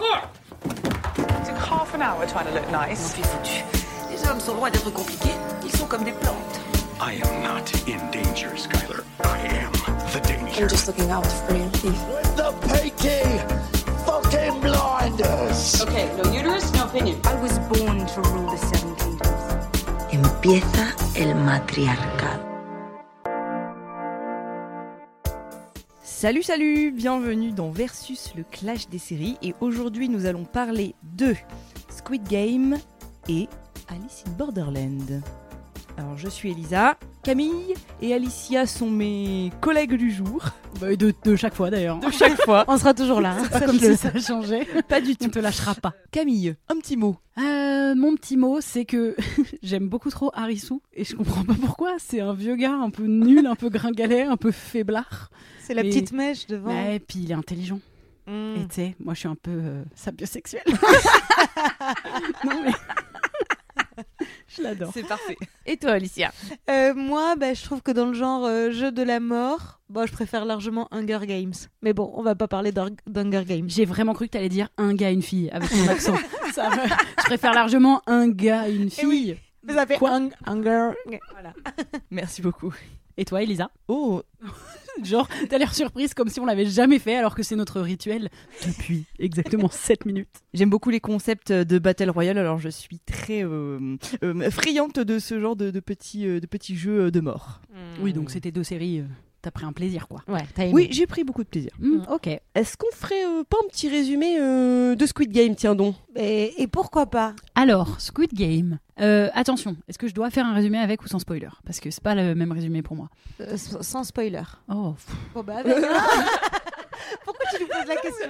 D'accord Took half an hour trying to look nice. fait foutu. Les hommes sont loin d'être compliqués. Ils sont comme des plantes. I am not in danger, Skylar. I am the danger. I'm just looking out for you. The Peaky fucking blinders. Okay, no uterus, no opinion. I was born to rule the Seven Kingdoms. Empieza el matriarcado. Salut salut, bienvenue dans Versus le clash des séries et aujourd'hui nous allons parler de Squid Game et Alice in Borderland. Alors je suis Elisa, Camille et Alicia sont mes collègues du jour, Bah, de, de chaque fois d'ailleurs. de chaque fois. On sera toujours là. hein. Pas comme si ça changeait. Pas du On tout. te lâchera pas. Camille, un petit mot. Euh, mon petit mot, c'est que j'aime beaucoup trop Harisu et je comprends pas pourquoi. C'est un vieux gars un peu nul, un peu gringalet, un peu faiblard. C'est la Et- petite mèche devant. Ouais, et puis il est intelligent. Mm. Et tu sais, moi je suis un peu euh, sapiosexuelle. non mais. je l'adore. C'est parfait. Et toi Alicia Euh, moi, bah, je trouve que dans le genre euh, jeu de la mort, bon, je préfère largement Hunger Games. Mais bon, on va pas parler d'Hung- d'Hunger Games. J'ai vraiment cru que t'allais dire un gars, une fille, avec ton accent. Ça je préfère largement un gars, une Eh oui. fille. Mais ça fait Quoi Hung- Hunger. Voilà. Merci beaucoup. Et toi, Elisa? Oh, Genre, t'as l'air surprise comme si on l'avait jamais fait alors que c'est notre rituel depuis exactement 7 minutes. j'aime beaucoup les concepts de Battle Royale alors je suis très euh, euh, friande de ce genre de, de petits, euh, de petits jeux de mort. Oui, donc c'était deux séries, euh, t'as pris un plaisir quoi. Ouais, t'as aimé. Oui, j'ai pris beaucoup de plaisir. Hmm, ok. Est-ce qu'on ferait euh, pas un petit résumé euh, de Squid Game, tiens donc? Et, et pourquoi pas? Alors, Squid Game. Euh, attention, est-ce que je dois faire un résumé avec ou sans spoiler? Parce que c'est pas le même résumé pour moi. Euh, Sans spoiler. Oh. pff. Bah, avec. Pourquoi tu nous poses la question,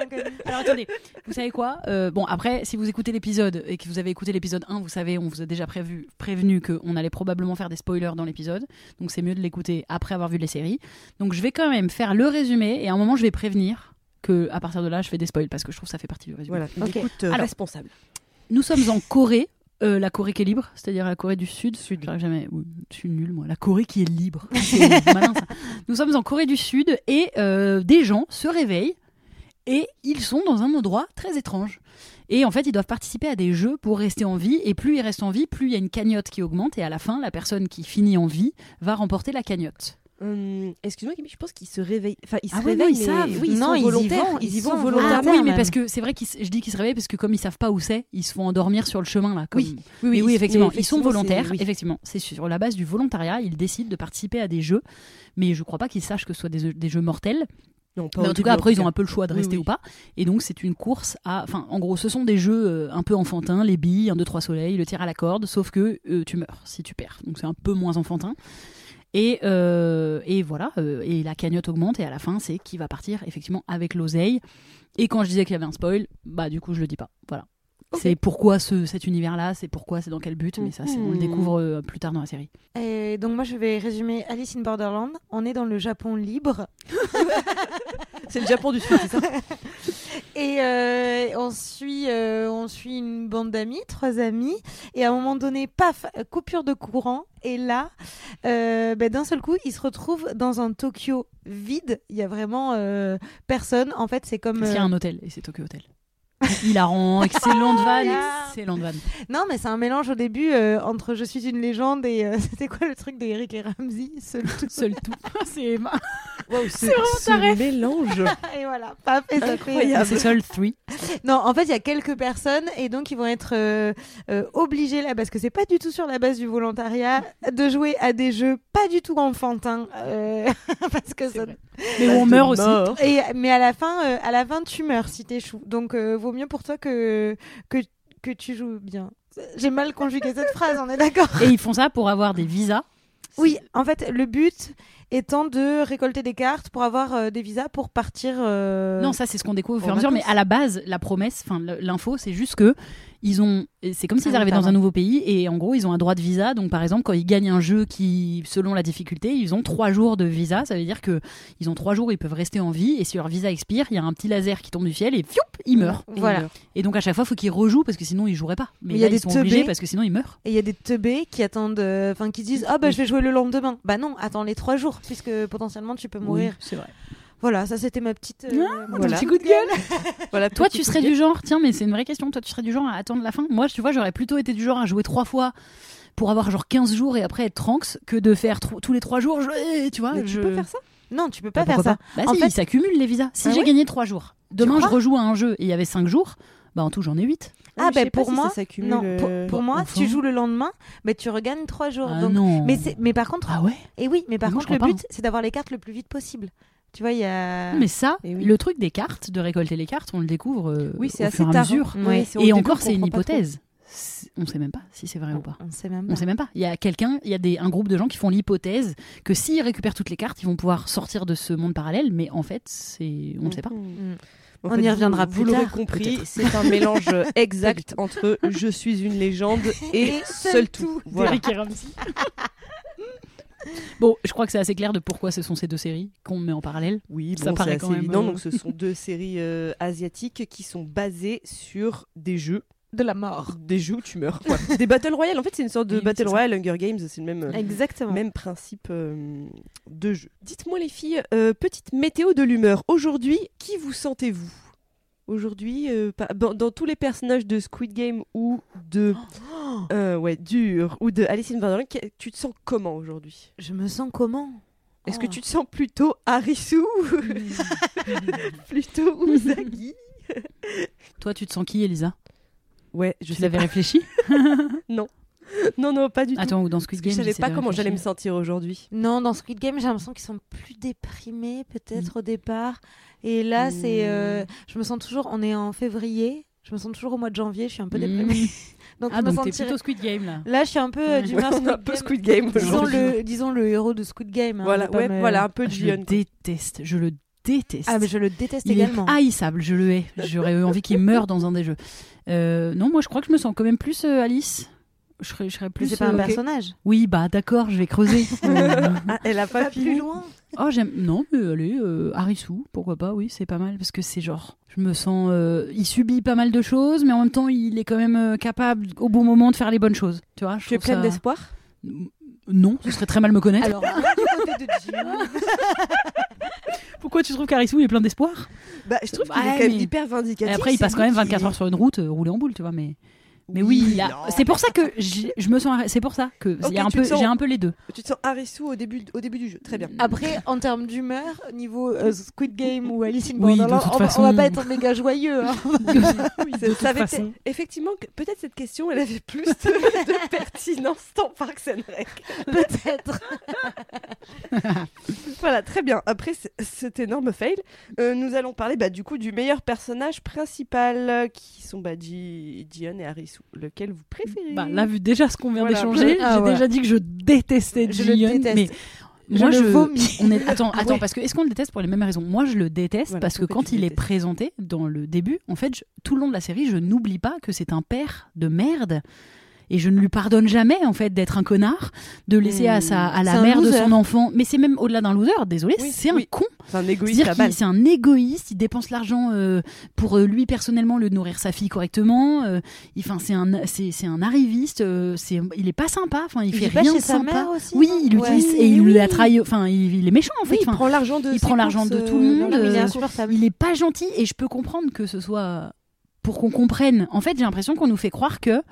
Alors attendez, vous savez quoi Euh, Bon, après, si vous écoutez l'épisode et que vous avez écouté l'épisode 1, vous savez, on vous a déjà prévu, prévenu qu'on allait probablement faire des spoilers dans l'épisode. Donc c'est mieux de l'écouter après avoir vu les séries. Donc je vais quand même faire le résumé et à un moment, je vais prévenir que à partir de là, je fais des spoils parce que je trouve que ça fait partie du résumé. Voilà, Ok. écoute, euh, Alors. responsable. Nous sommes en Corée. euh, la Corée qui est libre, c'est-à-dire la Corée du Sud. Sud. Jamais. oui, je suis nulle moi. La Corée qui est libre. C'est malin, ça. Nous sommes en Corée du Sud et euh, des gens se réveillent et ils sont dans un endroit très étrange. Et en fait, ils doivent participer à des jeux pour rester en vie. Et plus ils restent en vie, plus il y a une cagnotte qui augmente. Et à la fin, la personne qui finit en vie va remporter la cagnotte. Hum, Excuse-moi, je pense qu'ils se réveillent. Enfin, ils se Ah oui, réveillent, oui, ils mais savent. oui, ils Non, sont ils y volontaires. vont, Ils y vont sont Ah volontairement. oui, mais même. parce que c'est vrai s- je dis qu'ils se réveillent parce que comme ils savent pas où c'est, ils se font endormir sur le chemin là. Comme... Oui, Mais oui, ils- effectivement, mais ils sont volontaires. oui. Effectivement, c'est sur la base du volontariat, ils décident de participer à des jeux, mais je crois pas qu'ils sachent que ce soit des, des jeux mortels. Non, pas Mais au en tout cas, après, ils ont un peu le choix de rester oui. ou pas. Et donc, c'est une course à. Enfin, en gros, ce sont des jeux euh, un peu enfantins, les billes, 1, 2, 3 soleils, le tir à la corde, sauf que euh, tu meurs si tu perds. Donc, c'est un peu moins enfantin. Et, euh, et voilà, euh, et la cagnotte augmente, et à la fin, c'est qui va partir effectivement avec l'oseille. Et quand je disais qu'il y avait un spoil, bah du coup, je le dis pas. Voilà. C'est pourquoi ce, cet univers-là, c'est pourquoi, c'est dans quel but, mais ça, c'est- on le Mhm. découvre euh, plus tard dans la série. Et donc moi je vais résumer Alice in Borderland. On est dans le Japon libre C'est le Japon du Sud, c'est ça? Et euh, on suit euh, on suit une bande d'amis, trois amis et à un moment donné paf coupure de courant et là euh, ben, d'un seul coup ils se retrouvent dans un Tokyo vide. Il y a vraiment personne. En fait c'est comme Parce qu'il y a un hôtel, et c'est Tokyo Hotel. Hilarant, excellente vanne, Ah. excellente vanne. non mais c'est un mélange au début euh, entre je suis une légende et euh, c'était quoi le truc de Eric et Ramsey seul tout Seul tout. c'est Wow, C'est vraiment ce ta ref. mélange. et voilà paf et ça fait. C'est Seul 3. Non, en fait, il y a quelques personnes et donc ils vont être euh, euh, obligés là, parce que c'est pas du tout sur la base du volontariat, de jouer à des jeux pas du tout enfantins, euh, parce que ça. Mais on meurt aussi. Et mais à la fin, euh, à la fin, tu meurs si t'échoues. Donc euh, vaut mieux pour toi que que que tu joues bien. J'ai mal conjugué cette phrase, on est d'accord. Et ils font ça pour avoir des visas. Oui, en fait, le but étant de récolter des cartes pour avoir euh, des visas pour partir. euh, Non, ça c'est ce qu'on découvre au fur et à mesure, mais à la base, la promesse, enfin l'info, c'est juste que ils ont, c'est comme s'ils Ah, arrivaient dans un nouveau pays et en gros ils ont un droit de visa. Donc par exemple, quand ils gagnent un jeu qui, selon la difficulté, ils ont trois jours de visa. Ça veut dire que ils ont trois jours, où ils peuvent rester en vie et si leur visa expire, il y a un petit laser qui tombe du ciel et fioup, ils meurent. Voilà. Et donc à chaque fois, il faut qu'ils rejouent parce que sinon ils joueraient pas. Mais Il y a là, des ils sont obligés teubés. parce que sinon ils meurent. Et il y a des teubés qui attendent, euh, enfin qui disent ah bah je vais jouer le lendemain. Bah non, attends les trois jours puisque potentiellement tu peux mourir. Oui, c'est vrai. Voilà, ça c'était ma petite. euh, Ah, mon voilà. petit coup de gueule. Voilà, Toi, tu serais du genre, tiens, mais c'est une vraie question. Toi, tu serais du genre à attendre la fin? Moi, tu vois, j'aurais plutôt été du genre à jouer trois fois pour avoir genre 15 jours et après être tranks que de faire tous les trois jours. Je... Tu vois, Mais je tu peux faire ça? Non, tu peux Bah, pas faire pourquoi ça. pas Bah En si, fait- ça cumule les visas. Si Ah j'ai gagné trois jours, demain je rejoue à un jeu et il y avait 5 jours, bah en tout j'en ai 8. Ah, ben sais pas pour si moi, ça s'accumule, non, pour, euh, pour moi, enfin. tu joues le lendemain, mais tu regagnes trois jours. Ah donc- non. Mais, c'est- mais par contre, Ah ouais? Et oui, mais par moi, contre, le but, c'est d'avoir les cartes le plus vite possible. Tu vois, il y a. Mais ça, oui. le truc des cartes, de récolter les cartes, on le découvre euh, Oui, c'est au assez fur et à tard. mesure. Ouais. Et début, encore, on c'est une hypothèse. On sait même pas si c'est vrai ou pas. On sait même On pas. sait même pas. Il y a quelqu'un, il y a des, un groupe de gens qui font l'hypothèse que s'ils récupèrent toutes les cartes, ils vont pouvoir sortir de ce monde parallèle. Mais en fait, c'est, on ne sait pas. Mm. En On fait, y vous- reviendra Vous plus l'aurez tard, compris, c'est un mélange exact entre je suis une légende et, seul tout. tout. Voilà. Bon, je crois que c'est assez clair de pourquoi ce sont ces deux séries qu'on met en parallèle. Oui, Ça bon, paraît c'est quand assez même, évident. euh, Donc, ce sont deux séries euh, asiatiques qui sont basées sur des jeux. De la mort. Des jeux où tu meurs. Des Battle Royale. En fait, c'est une sorte de Oui, Battle. Royale, Hunger Games. C'est le même, euh, Exactement. même principe euh, de jeu. Dites-moi, les filles, euh, petite météo de l'humeur. Aujourd'hui, qui vous sentez-vous? Aujourd'hui, euh, dans, dans tous les personnages de Squid Game ou de. euh, ouais, Dur ou de Alice in Wonderland, que- tu te sens comment aujourd'hui? Je me sens comment? Est-ce que Oh. tu te sens plutôt Harisu Plutôt Usagi Toi, tu te sens qui, Elisa? Ouais, je Tu sais l'avais pas. réfléchi? Non, non, pas du tout. Attends, ou dans Squid Game je savais j'essaie pas comment j'allais me sentir aujourd'hui. Non, dans Squid Game, j'ai l'impression qu'ils sont plus déprimés, peut-être au départ. Et là, c'est. euh, je me sens toujours. On est en février. Je me sens toujours au mois de janvier. Je suis un peu déprimée. donc, Ah, je me donc t'es sentirais- plutôt Squid Game là. Là, je suis un peu euh, du Ouais, on un peu. Squid Game Disons aujourd'hui. le, disons le héros de Squid Game. hein, Voilà, ouais, me- voilà, un peu de Je quoi. déteste, je le déteste. Ah, mais je le déteste Il également. est haïssable, je le hais. J'aurais eu envie qu'il meure dans un des jeux. Euh, non, moi je crois que je me sens quand même plus euh, Alice. Je serais, je serais Mais plus. c'est pas un euh, personnage. Oui, bah d'accord, je vais creuser. Ah, elle a pas Pas fini. plus loin. oh, j'aime. Non, mais allez, euh, pourquoi pas, oui, c'est pas mal. Parce que c'est genre. Je me sens. euh, il subit pas mal de choses, mais en même temps, il est quand même euh, capable au bon moment de faire les bonnes choses. Tu vois, je Tu es pleine ça- d'espoir? Non, ce serait très mal me connaître. Alors, de. Pourquoi tu trouves qu'Harisu est plein d'espoir? Bah, je trouve Bah, qu'il est quand même mais- hyper Et vindicatif. après, il passe quand même lui qui- 24 heures sur une route, euh, roulé en boule, tu vois, mais. Mais oui, a- c'est pour ça que j'ai- je me sens. C'est pour ça que peu, sens- j'ai un peu les deux. Tu te sens Harisu au début, au début du jeu. Très bien. Après, en termes d'humeur, niveau euh, Squid Game ou Alice in Oui, Borderland, on, va- façon. on va pas être méga joyeux. hein. Oui, ça- ça avait façon. été- Effectivement, que- peut-être cette question, elle avait plus de, de pertinence dans Parks and Rec. Peut-être. Voilà, très bien. Après cet énorme fail, euh, nous allons parler bah, du coup du meilleur personnage principal, euh, qui sont bah, Jion et Harisu. Lequel vous préférez Bah, là, vu déjà ce qu'on vient Voilà. d'échanger, Ah, j'ai déjà dit que je détestais Je déteste. mais Je moi le je vomis. On est attends, Ah attends ouais. parce que est-ce qu'on le déteste pour les mêmes raisons? Moi, je le déteste Voilà, parce que quand il est présenté dans le début, en fait, je- tout le long de la série, je n'oublie pas que c'est un père de merde. Et je ne lui pardonne jamais en fait d'être un connard, de laisser à sa à la mère de son enfant. Mais c'est même au-delà d'un loser. Désolé, Oui, c'est oui. un con. C'est un égoïste c'est un égoïste, il dépense l'argent euh, pour euh, lui personnellement le nourrir sa fille correctement. euh, Enfin, c'est un c'est un arriviste. euh, c'est il est pas sympa. Enfin, il, Il fait rien de sa sympa. mère aussi, oui, il Ouais. utilise et il la trahit. Enfin, il, il est méchant en fait. Il prend l'argent de il prend l'argent de tout le monde, il est pas gentil et je peux comprendre que ce soit pour qu'on comprenne. En fait, j'ai l'impression qu'on nous fait croire que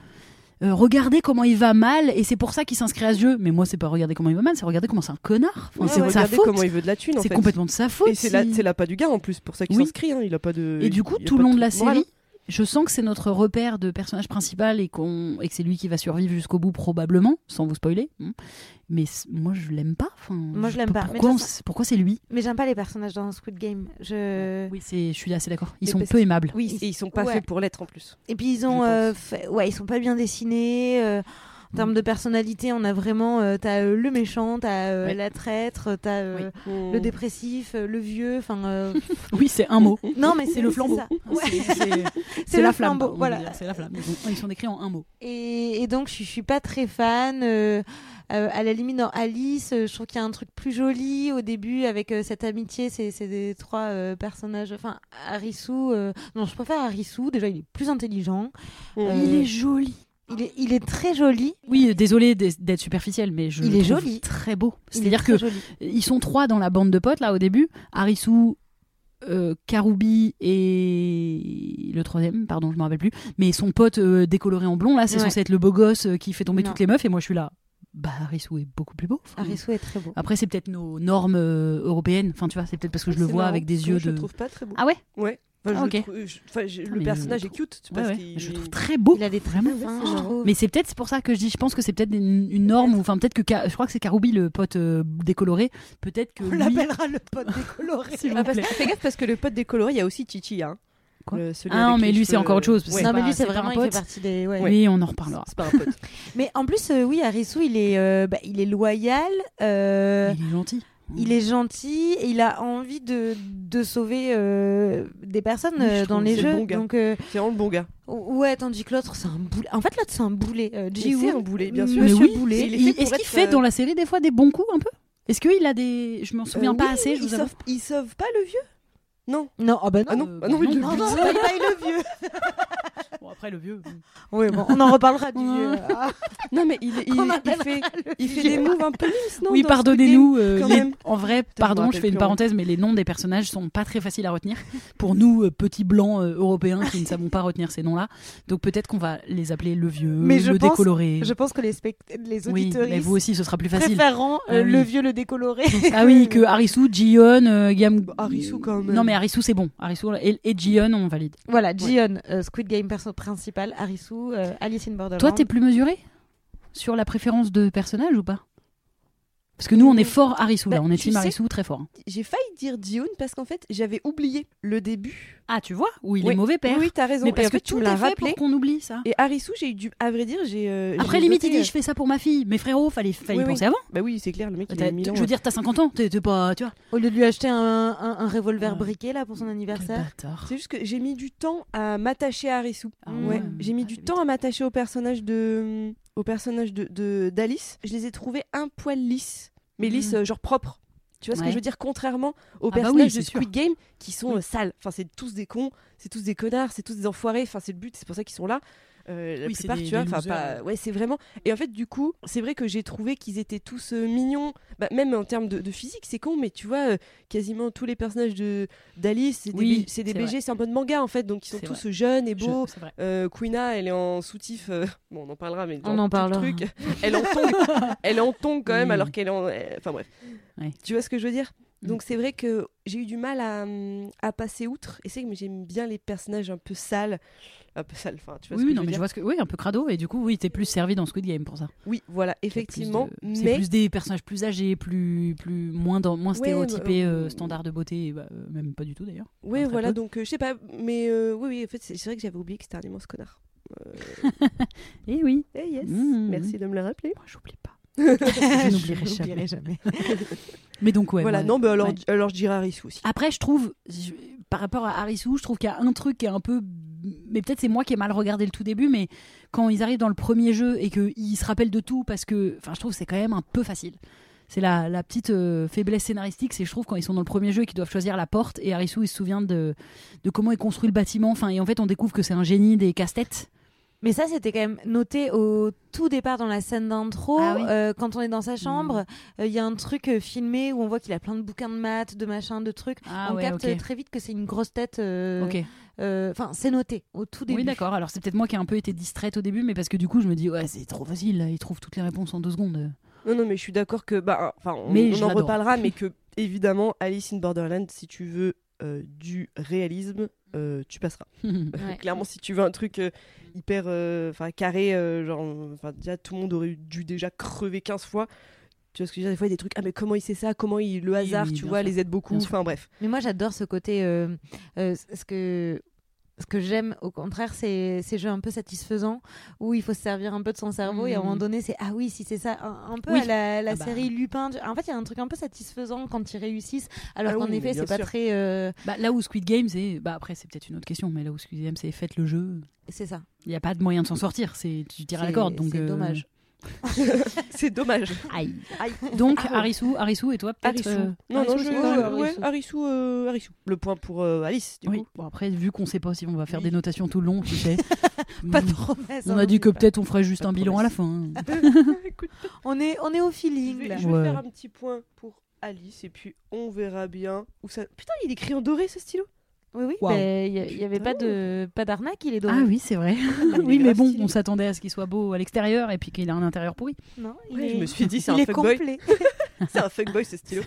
euh, regardez comment il va mal et c'est pour ça qu'il s'inscrit à ce jeu. Mais moi, c'est pas regarder comment il va mal, c'est regarder comment c'est un connard. Enfin, Ouais, c'est de sa regardez faute. comment il veut de la thune C'est complètement de sa faute. Et c'est la, si- la pas du gars en plus, pour ça qu'il Oui. s'inscrit. Hein. Il a pas de. Et du coup, tout le long de la série, je sens que c'est notre repère de personnage principal et, qu'on et que c'est lui qui va survivre jusqu'au bout, probablement, sans vous spoiler. Hmm. Mais moi, je l'aime pas. Enfin, Moi, je l'aime pas. Mais Pourquoi, pourquoi c'est lui? Mais j'aime pas les personnages dans Squid Game. Je... Oui, c'est, je suis assez d'accord. Ils Mais sont peu aimables. Oui, et ils sont pas Ouais. faits pour l'être en plus. Et puis ils ont, Je euh, fait- ouais, ils sont pas bien dessinés. euh, en termes de personnalité, on a vraiment, euh, t'as euh, le méchant, t'as euh, Ouais. la traître, t'as le dépressif, euh, le vieux. Enfin, euh, Oui, c'est un mot. non mais C'est le flambeau. C'est, la flamme. voilà. C'est la flamme. Ils, ont- ils sont décrits en un mot. Et, et donc je, je suis pas très fan. euh, euh, à la limite dans Alice, euh, je trouve qu'il y a un truc plus joli au début avec euh, cette amitié. C'est des trois euh, personnages. Enfin, Harisu. euh, Non, je préfère Harisu. Déjà, il est plus intelligent. Euh, Il est joli. Il est, il est très joli. Oui, désolé d'être superficiel, mais je Il le est trouve joli. très beau. C'est-à-dire que joli. ils sont trois dans la bande de potes là au début. Harisu, euh, Karubi et le troisième, pardon, je me rappelle plus. Mais son pote euh, décoloré en blond là, c'est Ouais. censé être le beau gosse euh, qui fait tomber Non. toutes les meufs. Et moi, je suis là. Bah, Harisu est beaucoup plus beau. Enfin, Arisu est très beau. Après, c'est peut-être nos normes euh, européennes. Enfin, tu vois, c'est peut-être parce que je le vois marrant, avec des yeux Je de. le trouve pas très beau. Ah ouais? Ouais. Enfin, je Ah, le ok. trouve- je- enfin, j'ai- le mais personnage est cute. c'est Ouais, Je le trouve très beau. Il a des fins, marrant. trouve. Mais c'est peut-être c'est pour ça que je dis, je pense que c'est peut-être une, une norme, ou enfin peut-être que je crois que c'est Karubi le pote euh, décoloré, peut-être que On lui. l'appellera le pote décoloré. S'il vous Ah, parce fais gaffe parce que le pote décoloré, il y a aussi Chichi. Hein. Quoi Le- celui Ah non, mais lui c'est encore autre chose. Ouais. Non, mais lui, c'est vraiment, un il fait pote. partie des. ouais. Oui, on en reparlera. C'est pas un pote. Mais en plus, euh, oui, Arisu, il est, euh, bah, il est loyal. euh, Il est gentil. Il est gentil et il a envie de, de sauver euh, des personnes Oui, je euh, dans les le jeux. bon gars. Donc, euh, C'est vraiment le bon gars. ouais, tandis que l'autre, c'est un boulet. En fait, l'autre, c'est un boulet. Euh, c'est un boulet, bien sûr. Mais Monsieur oui, Boulet. est Est-ce qu'il être, fait dans la série des fois des bons coups un peu? Est-ce qu'il a des. Je m'en souviens Euh, pas oui, assez, je il vous avoue. sauve, il sauve pas le vieux? Non. Non, ah bah non. Ah non, Euh, ah non, bah il le non, Non, non, pas, pas le vieux. Bon, après le vieux. Oui, bon, on en reparlera du vieux. Ah, Non, mais il, il, il fait, il fait des moves un peu mimes, non oui, pardonnez-nous. euh, les-. En vrai, pardon, je fais une plus, parenthèse, mais les noms des personnages sont pas très faciles à retenir pour nous, euh, petits blancs euh, européens qui ne savons pas retenir ces noms-là. Donc peut-être qu'on va les appeler le vieux, Mais je le pense- décoloré. Je pense que les, spect... les Oui, auditeurs mais vous aussi, ce sera plus facile. préféreront euh, Ah oui. le vieux, le décoloré. Ah oui, que Harisu, Jion, euh, Gam. Harisu, quand même. Non, mais Harisu, c'est bon. Harisu et, et Jion, on valide. voilà, Jion, euh, Squid Game perso principal, Arisu, euh, Alice in Borderland. Toi, t'es plus mesuré sur la préférence de personnage ou pas? Parce que nous, on est fort Harisu, là. Bah, On est team très fort. J'ai failli dire Dion parce qu'en fait, j'avais oublié le début. Ah, tu vois Où il Oui. est mauvais père. Oui, t'as raison. Mais parce fait, que tu me l'as rappelé. qu'on oublie ça. Et Harisu, j'ai eu du. À vrai dire, j'ai. euh, Après, j'ai limite, il dit euh, je fais ça pour ma fille. Mais frérot, fallait, fallait Oui, y oui. penser avant. Bah oui, c'est clair, le mec, il T'as- a mis je veux dire, t'as 50 ans, t'es pas. Tu vois Au lieu de lui acheter un, un, un revolver Ouais. briquet là pour son anniversaire. C'est juste que j'ai mis du temps à m'attacher à Harisu. Ah ouais. J'ai mis Ah, du temps à m'attacher au personnage de au personnage de d'Alice. Je les ai trouvés un poil lisses, mais Mhm. lisses euh, genre propres. Tu vois ce que je veux dire? Contrairement aux Ah bah oui, personnages de. Squid Game qui sont Oui. euh, sales. Enfin, c'est tous des cons, c'est tous des connards, c'est tous des enfoirés. Enfin, c'est le but, c'est pour ça qu'ils sont là. Euh, la Oui, c'est plupart, tu vois. Enfin, pas. ouais. C'est vraiment. Et en fait, du coup, c'est vrai que j'ai trouvé qu'ils étaient tous euh, mignons. Bah, même en termes de, de physique, c'est con, mais tu vois, euh, quasiment tous les personnages de d'Alice, c'est des, Oui, des BG, c'est un peu de manga en fait, donc ils sont tous jeunes et Je- beaux. Euh, Queena, elle est en soutif. Bon, on en parlera, mais On en parlera. Truc. Elle en tombe, elle en tombe quand même, alors qu'elle en. Enfin bref. Tu vois ce que je veux dire? Mm. Donc c'est vrai que j'ai eu du mal à, à passer outre. Et c'est que j'aime bien les personnages un peu sales, un peu sales. Enfin, tu vois Oui, ce oui, que non, je veux mais je dire vois ce que. Oui, un peu crado. Et du coup, oui, t'es plus servi dans Squid Game pour ça. Oui, voilà, effectivement. de- C'est Mais plus des personnages plus âgés, plus, plus moins, dans, moins Ouais, stéréotypés, euh, euh, standards de beauté, bah, euh, même pas du tout d'ailleurs. très voilà. peu. Donc euh, je sais pas, mais oui, oui. En fait, c'est vrai que j'avais oublié que c'était un immense connard. Et oui, eh, yes. Mm. Merci de me le rappeler. moi j'oublie pas. Je n'oublierai jamais. Mais donc, ouais. voilà. ouais. Non, mais alors, Ouais. alors je dirais Harisu aussi. Après, je trouve, je- par rapport à Harisu, je trouve qu'il y a un truc qui est un peu. Mais peut-être c'est moi qui ai mal regardé le tout début, mais quand ils arrivent dans le premier jeu et qu'ils se rappellent de tout, parce que. Enfin, je trouve que c'est quand même un peu facile. C'est la, la petite euh, faiblesse scénaristique, c'est je trouve quand ils sont dans le premier jeu et qu'ils doivent choisir la porte, et Harisu il se souvient de, de comment il construit le bâtiment, enfin, et en fait on découvre que c'est un génie des casse-têtes. Mais ça, c'était quand même noté au tout départ dans la scène d'intro. Ah oui. euh, quand on est dans sa chambre, euh, il y a un truc euh, filmé où on voit qu'il a plein de bouquins de maths, de machins, de trucs. Ah on ouais, capte très vite que c'est une grosse tête. euh, Ok. euh, Enfin, c'est noté au tout début. Oui, d'accord. Alors c'est peut-être moi qui ai un peu été distraite au début, mais parce que du coup je me dis, ouais, c'est trop facile, là, il trouve toutes les réponses en deux secondes. Non, non, mais je suis d'accord que. Bah, enfin, on, Mais on en reparlera, mais que, évidemment, Alice in Borderland, si tu veux euh, du réalisme, euh, tu passeras. Ouais. Clairement, si tu veux un truc euh, hyper euh, enfin carré, euh, genre, enfin, déjà, tout le monde aurait dû déjà crever 15 fois. Tu vois ce que je veux dire Des fois, il y a des trucs, ah, mais comment il sait ça? Comment il, le hasard, oui, tu vois, sûr. les aide beaucoup? Enfin, bref. Mais moi, j'adore ce côté. euh, euh, ce que. Ce que j'aime, au contraire, c'est ces jeux un peu satisfaisants où il faut se servir un peu de son cerveau et à un moment Mhm. donné, c'est ah oui, si c'est ça, un, un peu Oui. à la, la Ah bah. série Lupin. En fait, il y a un truc un peu satisfaisant quand ils réussissent, alors Ah qu'en oui, effet, c'est pas sûr. très. euh, Bah, là où Squid Game, c'est. Bah, après, c'est peut-être une autre question, mais là où Squid Game, c'est faites le jeu, C'est ça. il n'y a pas de moyen de s'en sortir, c'est tu tires à la corde. Donc, c'est euh, dommage. C'est dommage. Aïe. Donc, Arisu, Arisu et toi, peut-être Arisu. euh, non, non, Arisu, je... c'est ouais, Arisu, euh, Arisu. Le point pour euh, Alice, du Oui. coup. Bon, après, vu qu'on sait pas si on va faire des notations tout le long, tu sais. Pas de promesse. On hein, a dit que peut-être on ferait juste un bilan à la fin. Écoute, On est, on est au je feeling vais, là. je vais Ouais. faire un petit point pour Alice et puis on verra bien où ça. Putain, il est écrit en doré ce stylo? Oui, oui. Waouh. Il n'y avait pas de pas d'arnaque, il est doré. Ah oui, c'est vrai. oui, mais bon, stylé. on s'attendait à ce qu'il soit beau à l'extérieur et puis qu'il a un intérieur pourri. Non, il Ouais, est... je me suis dit, c'est il un fuckboy. C'est un fuckboy ce stylo.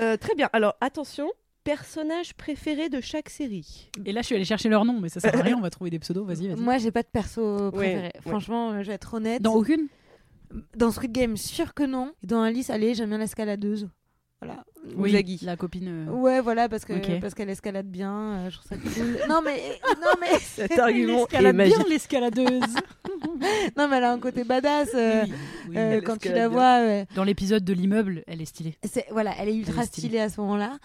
Euh, très bien. Alors attention, personnage préféré de chaque série. Et là, je suis allée chercher leur nom, mais ça sert à rien, on va trouver des pseudos. Vas-y, vas-y. Moi, j'ai pas de perso Ouais, préféré. ouais. Franchement, euh, je vais être honnête. Dans aucune? Dans Squid Game, sûr que non. Et dans Alice, allez, j'aime bien l'escaladeuse. Voilà. Uzagi. la copine. euh, Ouais, voilà, parce que parce qu'elle escalade bien. euh, je trouve ça cool. non mais non mais Cet argument Elle est a magique. bien l'escaladeuse. non mais elle a un côté badass. euh, Oui, oui. euh, quand tu escalade la vois. Dans l'épisode de l'immeuble, elle est stylée. C'est voilà, elle est ultra Elle est stylée. stylée à ce moment-là.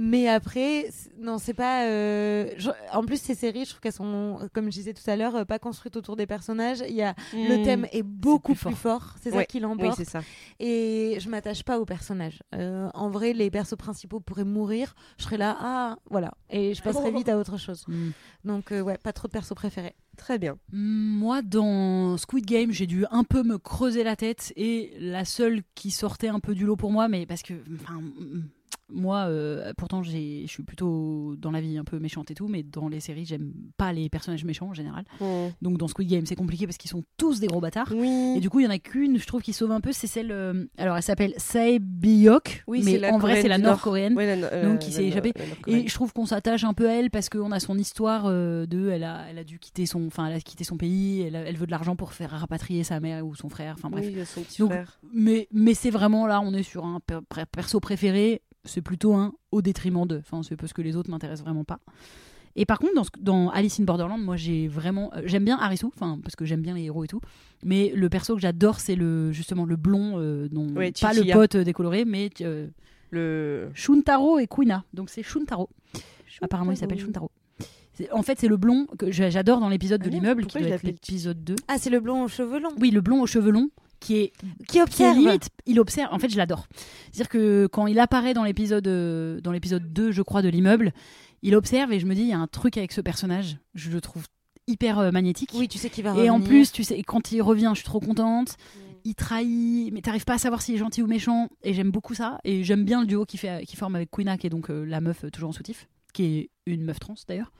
Mais après, non, c'est pas. euh, je- En plus, ces séries, je trouve qu'elles sont, comme je disais tout à l'heure, pas construites autour des personnages. Il y a le Hmm. thème est beaucoup plus plus fort. C'est ça qui l'emporte. ça. et je m'attache pas aux personnages. Euh, en vrai, les persos principaux pourraient mourir. Je serais là, ah, voilà, et je passerai vite à autre chose. Mm. Donc euh, ouais, pas trop de persos préférés. Très bien. Moi, dans Squid Game, j'ai dû un peu me creuser la tête et la seule qui sortait un peu du lot pour moi, mais parce que, enfin, moi, euh, pourtant, je suis plutôt dans la vie un peu méchante et tout, mais dans les séries, j'aime pas les personnages méchants en général. Donc dans Squid Game, c'est compliqué parce qu'ils sont tous des gros bâtards. Oui. Et du coup, il y en a qu'une, je trouve, qui sauve un peu, c'est celle. euh, alors, elle s'appelle Sae Byok, Oui, mais en vrai, c'est la Nord. nord-coréenne. Ouais, euh, Donc, qui s'est échappée. Et je trouve qu'on s'attache un peu à elle parce qu'on a son histoire de, elle a, elle a dû quitter son, enfin, elle a quitté son pays, elle, a- elle veut de l'argent pour faire rapatrier sa mère ou son frère, enfin bref. Oui, son petit Donc, frère. Mais, mais c'est vraiment là, on est sur un per- per- perso préféré, c'est plutôt un au détriment de. Enfin, c'est parce que les autres m'intéressent vraiment pas. Et par contre, dans, ce- dans Alice in Borderland, moi j'ai vraiment. euh, j'aime bien Harisu, enfin, parce que j'aime bien les héros et tout. Mais le perso que j'adore, c'est le, justement le blond, euh, dont, Ouais, pas le Chichiya. pote euh, décoloré, mais euh, Le. Shuntaro et Quina. Donc c'est Shuntaro. Apparemment, il s'appelle Shuntaro. C'est- En fait, c'est le blond que j'a- j'adore dans l'épisode Ah de merde, l'immeuble, qui doit être l'épisode 2. Ah, c'est le blond aux cheveux longs. Oui, le blond aux cheveux longs, qui est Qui qui est observe. limite, il observe. En fait, je l'adore. C'est-à-dire que quand il apparaît dans l'épisode euh, dans l'épisode 2, je crois, de l'immeuble, il observe et je me dis, il y a un truc avec ce personnage. Je le trouve hyper euh, magnétique. Oui, tu sais qu'il va Et en plus, tu sais, quand il revient, je suis trop contente. Il trahit, mais t'arrives pas à savoir s'il est gentil ou méchant. Et j'aime beaucoup ça. Et j'aime bien le duo qui, fait, qui forme avec Quina, qui est donc euh, la meuf toujours en soutif, qui est une meuf trans d'ailleurs.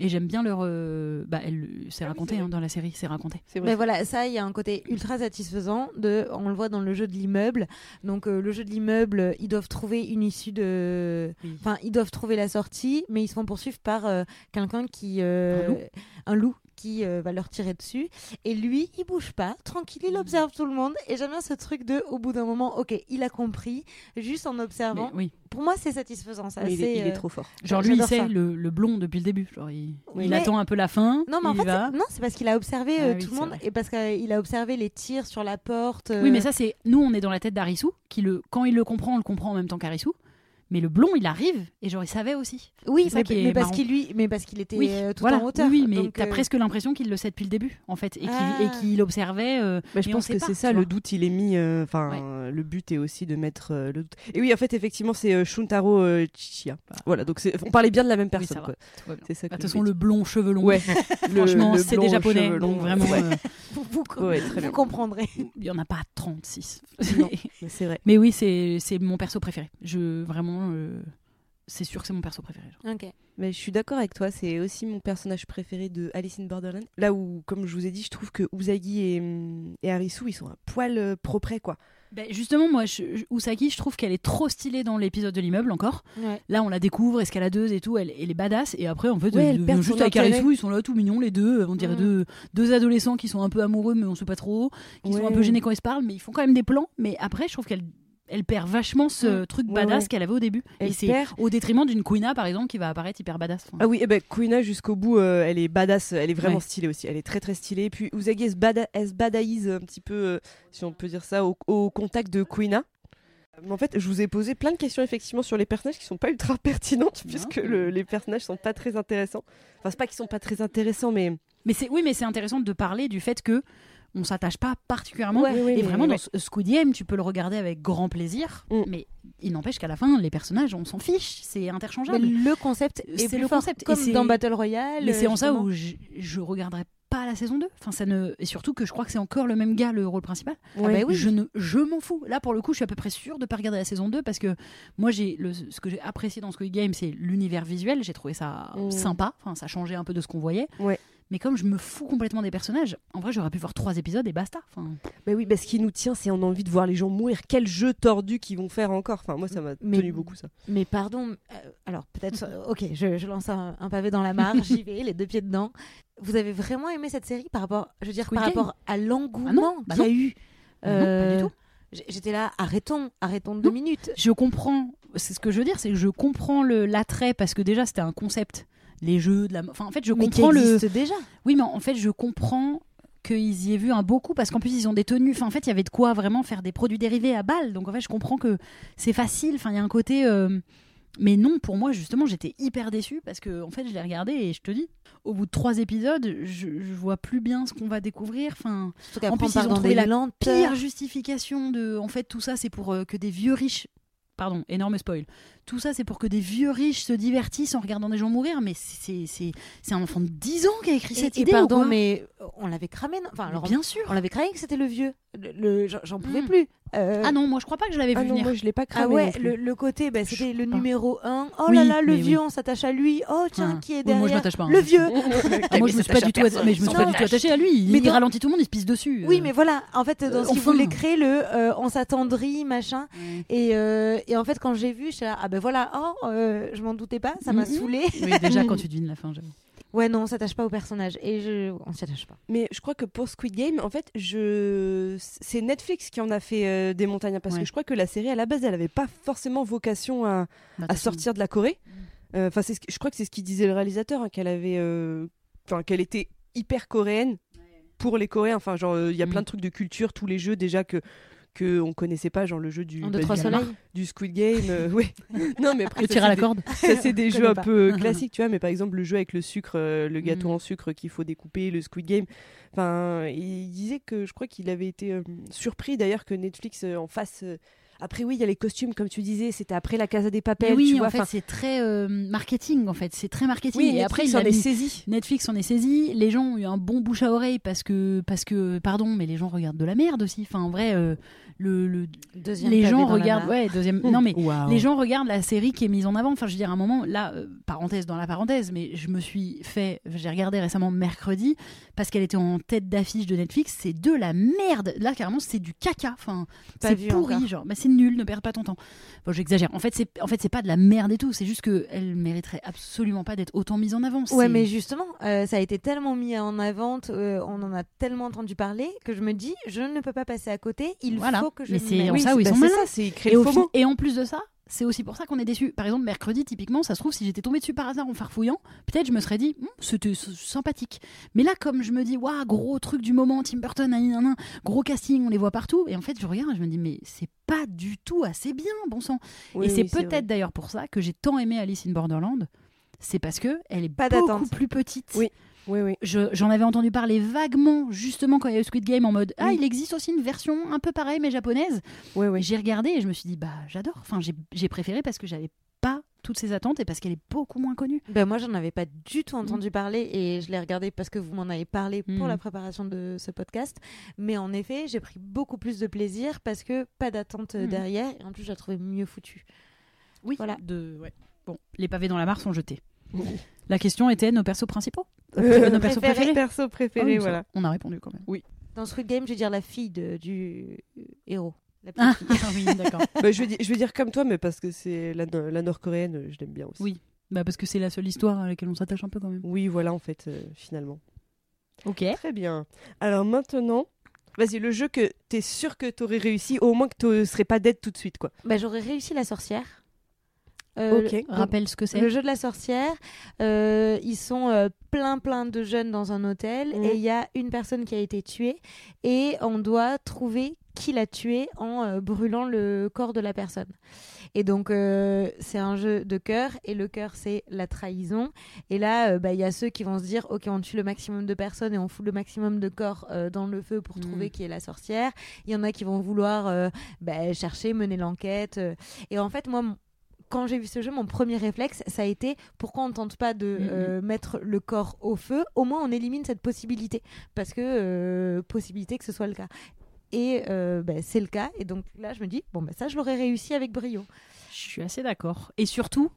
Et j'aime bien leur. euh, bah, elle, c'est Ah raconté hein, dans la série, c'est raconté. C'est vrai. Mais voilà, ça, il y a un côté ultra satisfaisant. De, on le voit dans le jeu de l'immeuble. Donc, euh, le jeu de l'immeuble, ils doivent trouver une issue de. Oui. Enfin, ils doivent trouver la sortie, mais ils se font poursuivre par euh, quelqu'un qui. euh, Un loup. un loup qui euh, va leur tirer dessus. Et lui, il bouge pas, tranquille, Mm. il observe tout le monde. Et j'aime bien ce truc de, au bout d'un moment, ok, il a compris, juste en Mais observant. oui. Pour moi, c'est satisfaisant. Ça, Mais il, est, c'est, il est euh, trop fort. Genre lui, il sait le, le blond depuis le début. Genre, il, Oui. il Mais- attend un peu la fin. Non, mais en fait, va. non, c'est parce qu'il a observé Ah euh, oui, tout le monde vrai. et parce qu'il a observé les tirs sur la porte. Oui, mais ça, c'est. Nous, on est dans la tête d'Arisu, qui le. Quand il le comprend, on le comprend en même temps qu'Arisu. Mais le blond, il arrive, et genre, il savait aussi. Oui, ça mais, qui est mais parce qu'il lui, mais parce qu'il était Oui, euh, tout voilà. en hauteur. Oui, oui, mais t'as euh, presque l'impression qu'il le sait depuis le début, en fait, et qu'il Ah. qu'il observait. euh, Bah, je pense que c'est ça, le doute, il est mis. euh, Enfin, le but est aussi de mettre euh, le doute. Et oui, en fait, effectivement, c'est euh, Shuntaro euh, Chichiya. Voilà, donc c'est- on parlait bien de la même Oui, personne. bien. C'est ça. Bah, De toute façon, le blond cheveux longs. Ouais. Le- Franchement, le c'est blond des japonais. cheveux longs, Donc vraiment, vous, comprendrez. il y en a pas 36. Non. Mais c'est vrai. mais oui, c'est c'est mon perso préféré. Je vraiment. Euh, c'est sûr que c'est mon perso préféré. genre. Ok. Mais je suis d'accord avec toi, c'est aussi mon personnage préféré de Alice in Borderland. Là où, comme je vous ai dit, je trouve que Usagi et, hum, et Harisu, ils sont un poil euh, propres, quoi. Ben, justement, moi, je, je- Usagi, je trouve qu'elle est trop stylée dans l'épisode de l'immeuble encore. Ouais. Là, on la découvre, escaladeuse et tout, elle, elle est badass. Et après, en fait, Ouais, elle, elle juste avec. Harisu, ils sont là tout mignons, les deux. On dirait Mm. deux, deux adolescents qui sont un peu amoureux, mais on sait pas trop. Qui sont un peu gênés quand ils se parlent, mais ils font quand même des plans. Mais après, je trouve qu'elle elle perd vachement ce Mm. truc badass ouais. qu'elle avait au début. Elle et c'est perd. au détriment d'une Quina, par exemple, qui va apparaître hyper badass. Enfin, Ah oui, et ben Kuina jusqu'au bout, euh, elle est badass, elle est vraiment Ouais. stylée aussi, elle est très très stylée. Puis Usagi, elle se, bada- elle se badaïse un petit peu, euh, si on peut dire ça, au, au contact de. Mais en fait, je vous ai posé plein de questions effectivement sur les personnages qui sont pas ultra pertinentes, Non. puisque le- les personnages sont pas très intéressants. Enfin, c'est pas qu'ils sont pas très intéressants, mais Mais c'est oui, mais c'est intéressant de parler du fait que on s'attache pas particulièrement. Ouais, oui, oui, et vraiment, dans Squid Game, tu peux le regarder avec grand plaisir, Mm. mais il n'empêche qu'à la fin, les personnages, on s'en fiche, c'est Mais interchangeable. le concept est C'est le fort, concept. Comme dans Battle Royale. Mais c'est en ça où je, je regarderai pas la saison 2. Enfin, ça ne... Et surtout que je crois que c'est encore le même gars, le rôle principal. Ah bah oui. Je, ne, je m'en fous. Là, pour le coup, je suis à peu près sûre de pas regarder la saison 2 parce que moi, j'ai le, ce que j'ai apprécié dans Squid Game, c'est l'univers visuel. J'ai trouvé ça Mm. sympa. Enfin, ça changeait un peu de ce qu'on voyait. Ouais. Mais comme je me fous complètement des personnages, en vrai, j'aurais pu voir trois épisodes et basta. Enfin, Bah oui, bah, ce qui nous tient, c'est on a envie de voir les gens mourir. Quel jeu tordu qu'ils vont faire encore. Enfin, moi, ça m'a Mais- tenu beaucoup ça. Mais pardon, euh, alors peut-être, euh, ok, je, je lance un, un pavé dans la mare, j'y vais, les deux pieds dedans. Vous avez vraiment aimé cette série par rapport, je veux dire, par Game rapport à l'engouement Ah non, bah qu'il y a eu Bah non, pas du tout. j- J'étais là, arrêtons, arrêtons deux Non. minutes. je comprends. C'est ce que je veux dire, c'est que je comprends le- l'attrait parce que déjà, c'était un concept. Les jeux de la. Enfin, en fait, je mais comprends le. déjà. Oui, mais en fait, je comprends qu'ils y aient vu un beaucoup parce qu'en plus, ils ont des tenues. Enfin, en fait, il y avait de quoi vraiment faire des produits dérivés à balle. Donc, en fait, je comprends que c'est facile. Enfin, il y a un côté. euh, Mais non, pour moi, justement, j'étais hyper déçue parce que, en fait, je l'ai regardé et je te dis, au bout de trois épisodes, je, je vois plus bien ce qu'on va découvrir. Enfin, en plus, ils ont trouvé la lenteurs. pire justification de. En fait, tout ça, c'est pour euh, que des vieux riches. Pardon, énorme spoil. Tout ça, c'est pour que des vieux riches se divertissent en regardant des gens mourir. Mais c'est un enfant de 10 ans qui a écrit Et- cette et idée. pardon, mais on l'avait cramé. non? Enfin, alors, bien sûr. on l'avait cramé que c'était le vieux. Le, le- j'en- j'en pouvais Mm. plus. Euh, Ah non, moi je crois pas que je l'avais Ah vu non, venir. moi, je l'ai pas Ah cramé. ouais, non plus. le, le côté, bah, c'était le pas. numéro 1. Oh Oui, là là, le vieux, oui. on s'attache à lui. Oh tiens, qui est oui, derrière moi, je m'attache pas, hein. Le vieux. Ah, moi je me suis pas du tout, mais je me suis pas du tout attachée à lui. Il, Mais il dans- ralentit tout le monde, il se pisse dessus. Oui, euh. mais voilà, en fait, dans Euh, ce qu'il enfin. voulait créer, le euh, on s'attendrit, machin. Ouais. Et, euh, et en fait, quand j'ai vu, je suis là, ah ben voilà, oh, euh, je m'en doutais pas, ça m'a Mhm. saoulé. Oui, déjà quand tu devines la fin, j'avoue. Ouais, non, on s'attache pas au personnage. Et je... on s'y attache pas. Mais je crois que pour Squid Game, en fait, je... c'est Netflix qui en a fait euh, des montagnes. Parce Ouais. que je crois que la série, à la base, elle avait pas forcément vocation à, à sortir de la Corée. Euh, Enfin, ce que- je crois que c'est ce qu'il disait le réalisateur, hein, qu'elle avait, euh, enfin, qu'elle était hyper coréenne pour les Coréens. Enfin, genre, euh, il y a Mm. plein de trucs de culture, tous les jeux déjà que que on connaissait pas, genre le jeu du bah, du, du Squid Game. euh, ouais. Non, mais après Le tir à c'est la des- corde. ça, c'est des Je jeux un pas. peu classiques, tu vois, mais par exemple, le jeu avec le sucre, euh, le gâteau Mm. en sucre qu'il faut découper, le Squid Game. Enfin, il disait que je crois qu'il avait été euh, surpris d'ailleurs que Netflix en fasse. Après, oui, il y a les costumes, comme tu disais, c'était après la Casa des Mais Papel, oui, tu en vois. fait, c'est très euh, marketing, en fait. C'est très marketing. oui, et après, il s'en a est saisi. Netflix en est saisi. Les gens ont eu un bon bouche à oreille parce que, parce que, pardon, mais les gens regardent de la merde aussi. Enfin, en vrai, euh, le, le- Deuxième les gens regardent. Ouais, deuxième. non, mais les gens regardent la série qui est mise en avant. Enfin, je veux dire, à un moment, là, euh, parenthèse dans la parenthèse, mais je me suis fait. J'ai regardé récemment mercredi parce qu'elle était en tête d'affiche de Netflix. C'est de la merde. Là, carrément, c'est du caca. Enfin, c'est pourri. encore. Genre, bah, c'est nul. Ne perds pas ton temps. Bon, j'exagère. En fait, c'est en fait, c'est pas de la merde et tout. C'est juste que elle mériterait absolument pas d'être autant mise en avant. Ouais, mais justement, euh, ça a été tellement mis en avant, euh, on en a tellement entendu parler que je me dis, je ne peux pas passer à côté. Il Voilà. faut que je Mais c'est en ça où ils bah, sont c'est malins. ça, Et, au et en plus de ça, c'est aussi pour ça qu'on est déçu. Par exemple, mercredi, typiquement, ça se trouve, si j'étais tombée dessus par hasard en farfouillant, peut-être je me serais dit, Hum, c'était sympathique. Mais là, comme je me dis, waouh, gros truc du moment, Tim Burton, gros casting, on les voit partout. Et en fait, je regarde, et je me dis, mais c'est pas du tout assez bien, bon sang. Oui, et c'est oui, peut-être d'ailleurs pour ça que j'ai tant aimé Alice in Borderland. C'est parce que elle est Pas beaucoup plus petite. Oui. Oui, oui. Je- J'en avais entendu parler vaguement, justement, quand il y a eu Squid Game, en mode Ah, Oui. il existe aussi une version un peu pareille, mais japonaise. Oui, oui. J'ai regardé et je me suis dit, bah j'adore. Enfin, j'ai j'ai préféré parce que j'avais toutes ces attentes et parce qu'elle est beaucoup moins connue. Ben moi, j'en avais pas du tout entendu parler et je l'ai regardé parce que vous m'en avez parlé pour Mm. la préparation de ce podcast. Mais en effet, j'ai pris beaucoup plus de plaisir parce que pas d'attente euh, Mm. derrière et en plus, je la trouvais mieux foutue. Oui. Voilà. De, ouais. Bon, les pavés dans la mare sont jetés. La question était nos persos principaux? Euh, nos persos préférés. préférés? Perso Ah oui, voilà. On a répondu quand même. Dans Squid Game, je vais dire la fille de- du euh, héros. La Ah, petite fille. oui, d'accord. Bah, je, veux dire, je veux dire comme toi, mais parce que c'est la, la nord-coréenne, euh, je l'aime bien aussi. Oui. Bah parce que c'est la seule histoire à laquelle on s'attache un peu quand même. Oui, voilà, en fait, euh, finalement. Ok. Très bien. Alors maintenant, vas-y, le jeu que t'es sûr que t'aurais réussi, au moins que tu serais pas dead tout de suite, quoi. Bah, J'aurais réussi la sorcière. Euh, Rappelle ce que c'est. Le jeu de la sorcière, euh, ils sont euh, plein plein de jeunes dans un hôtel Mhm. et il y a une personne qui a été tuée et on doit trouver qui l'a tué en brûlant le corps de la personne. Et donc, c'est un jeu de cœur, et le cœur, c'est la trahison. Et là, bah, il y a ceux qui vont se dire, ok, on tue le maximum de personnes et on fout le maximum de corps dans le feu pour Mhm. trouver qui est la sorcière. Il y en a qui vont vouloir bah, chercher, mener l'enquête. Et en fait, moi, quand j'ai vu ce jeu, mon premier réflexe, ça a été pourquoi on ne tente pas de Mhm. euh, mettre le corps au feu? Au moins, on élimine cette possibilité. Parce que, euh, possibilité que ce soit le cas. Et euh, bah, c'est le cas. Et donc là, je me dis, bon, bah, ça, je l'aurais réussi avec brio. Je suis assez d'accord. Et surtout,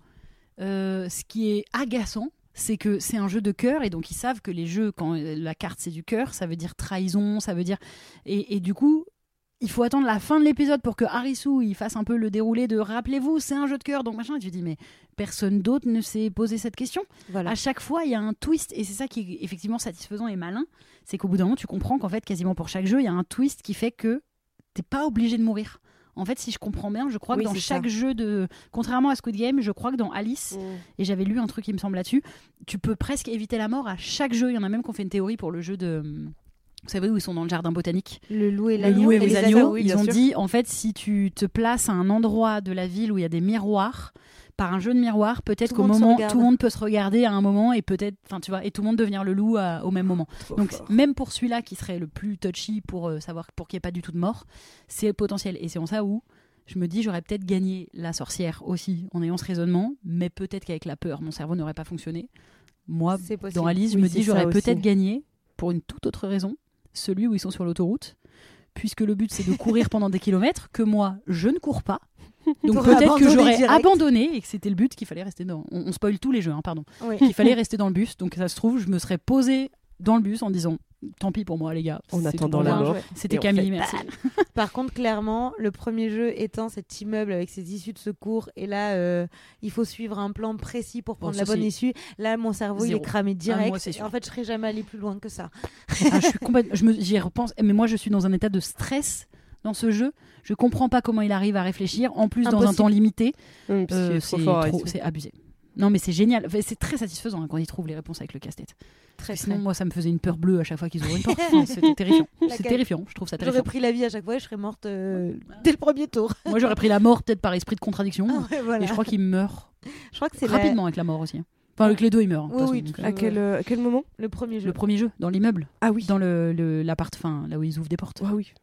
ce qui est agaçant, c'est que c'est un jeu de cœur et donc ils savent que les jeux, quand la carte c'est du cœur, ça veut dire trahison, ça veut dire. Et, et du coup, il faut attendre la fin de l'épisode pour que Harisu il fasse un peu le déroulé de rappelez-vous, c'est un jeu de cœur, donc machin. Et tu te dis, mais personne d'autre ne s'est posé cette question. Voilà. À chaque fois, il y a un twist et c'est ça qui est effectivement satisfaisant et malin. C'est qu'au bout d'un moment, tu comprends qu'en fait, quasiment pour chaque jeu, il y a un twist qui fait que t'es pas obligé de mourir. En fait, si je comprends bien, je crois Oui, que dans chaque ça. jeu de. Contrairement à Squid Game, je crois que dans Alice, et j'avais lu un truc qui me semble là-dessus, tu peux presque éviter la mort à chaque jeu. Il y en a même qui ont fait une théorie pour le jeu de. Vous savez où ils sont dans le jardin botanique Le loup et Le l'agneau. loup et et les les agneaux. oui, ils ont sûr. dit, en fait, si tu te places à un endroit de la ville où il y a des miroirs, par un jeu de miroirs, peut-être qu'au le moment, tout le monde peut se regarder à un moment et peut-être, enfin, tu vois, et tout le monde devenir le loup à- au même moment. Donc même pour celui-là qui serait le plus touchy pour euh, savoir pour qu'il n'y ait pas du tout de mort, c'est potentiel. Et c'est en ça où je me dis j'aurais peut-être gagné la sorcière aussi en ayant ce raisonnement, mais peut-être qu'avec la peur mon cerveau n'aurait pas fonctionné. Moi, dans Alice, je Oui, me dis j'aurais peut-être gagné pour une toute autre raison, celui où ils sont sur l'autoroute, puisque le but c'est de courir pendant des kilomètres, que moi je ne cours pas. Donc peut-être que j'aurais abandonné et que c'était le but qu'il fallait rester dans. On, on spoil tous les jeux, hein, pardon Oui. qu'il fallait rester dans le bus. Donc ça se trouve, je me serais posé dans le bus en disant tant pis pour moi les gars. En attendant la mort. C'était Camille, fait merci. Par contre, clairement, le premier jeu étant cet immeuble avec ses issues de secours, et là, euh, il faut suivre un plan précis pour prendre Bon, la bonne issue. Là, mon cerveau, il est cramé direct. Ah, moi, Et en fait, je serais jamais allé plus loin que ça. Ah, je suis complètement, je me, j'y repense. Mais moi, je suis dans un état de stress dans ce jeu. Je comprends pas comment il arrive à réfléchir. En plus, dans un temps limité, Euh, c'est abusé. Non, mais c'est génial. Enfin, c'est très satisfaisant hein, quand ils trouvent les réponses avec le casse-tête. Très, Sinon, très. moi, ça me faisait une peur bleue à chaque fois qu'ils ouvraient une porte. Enfin, C'était terrifiant. C'est terrifiant. Je trouve ça J'aurais terrifiant. pris la vie à chaque fois et je serais morte euh, dès le premier tour. Moi, j'aurais pris la mort peut-être par esprit de contradiction. Ah ouais, voilà. Et je crois qu'il meurt Je crois que c'est la- rapidement avec la mort aussi. hein. Enfin, avec les deux, il meurt. hein, Oui, oui, donc, à quel, euh, à quel moment? Le premier jeu. Le premier jeu, dans l'immeuble, Ah oui. dans le, le- l'appart, fin, là où ils ouvrent des portes. Ah oui.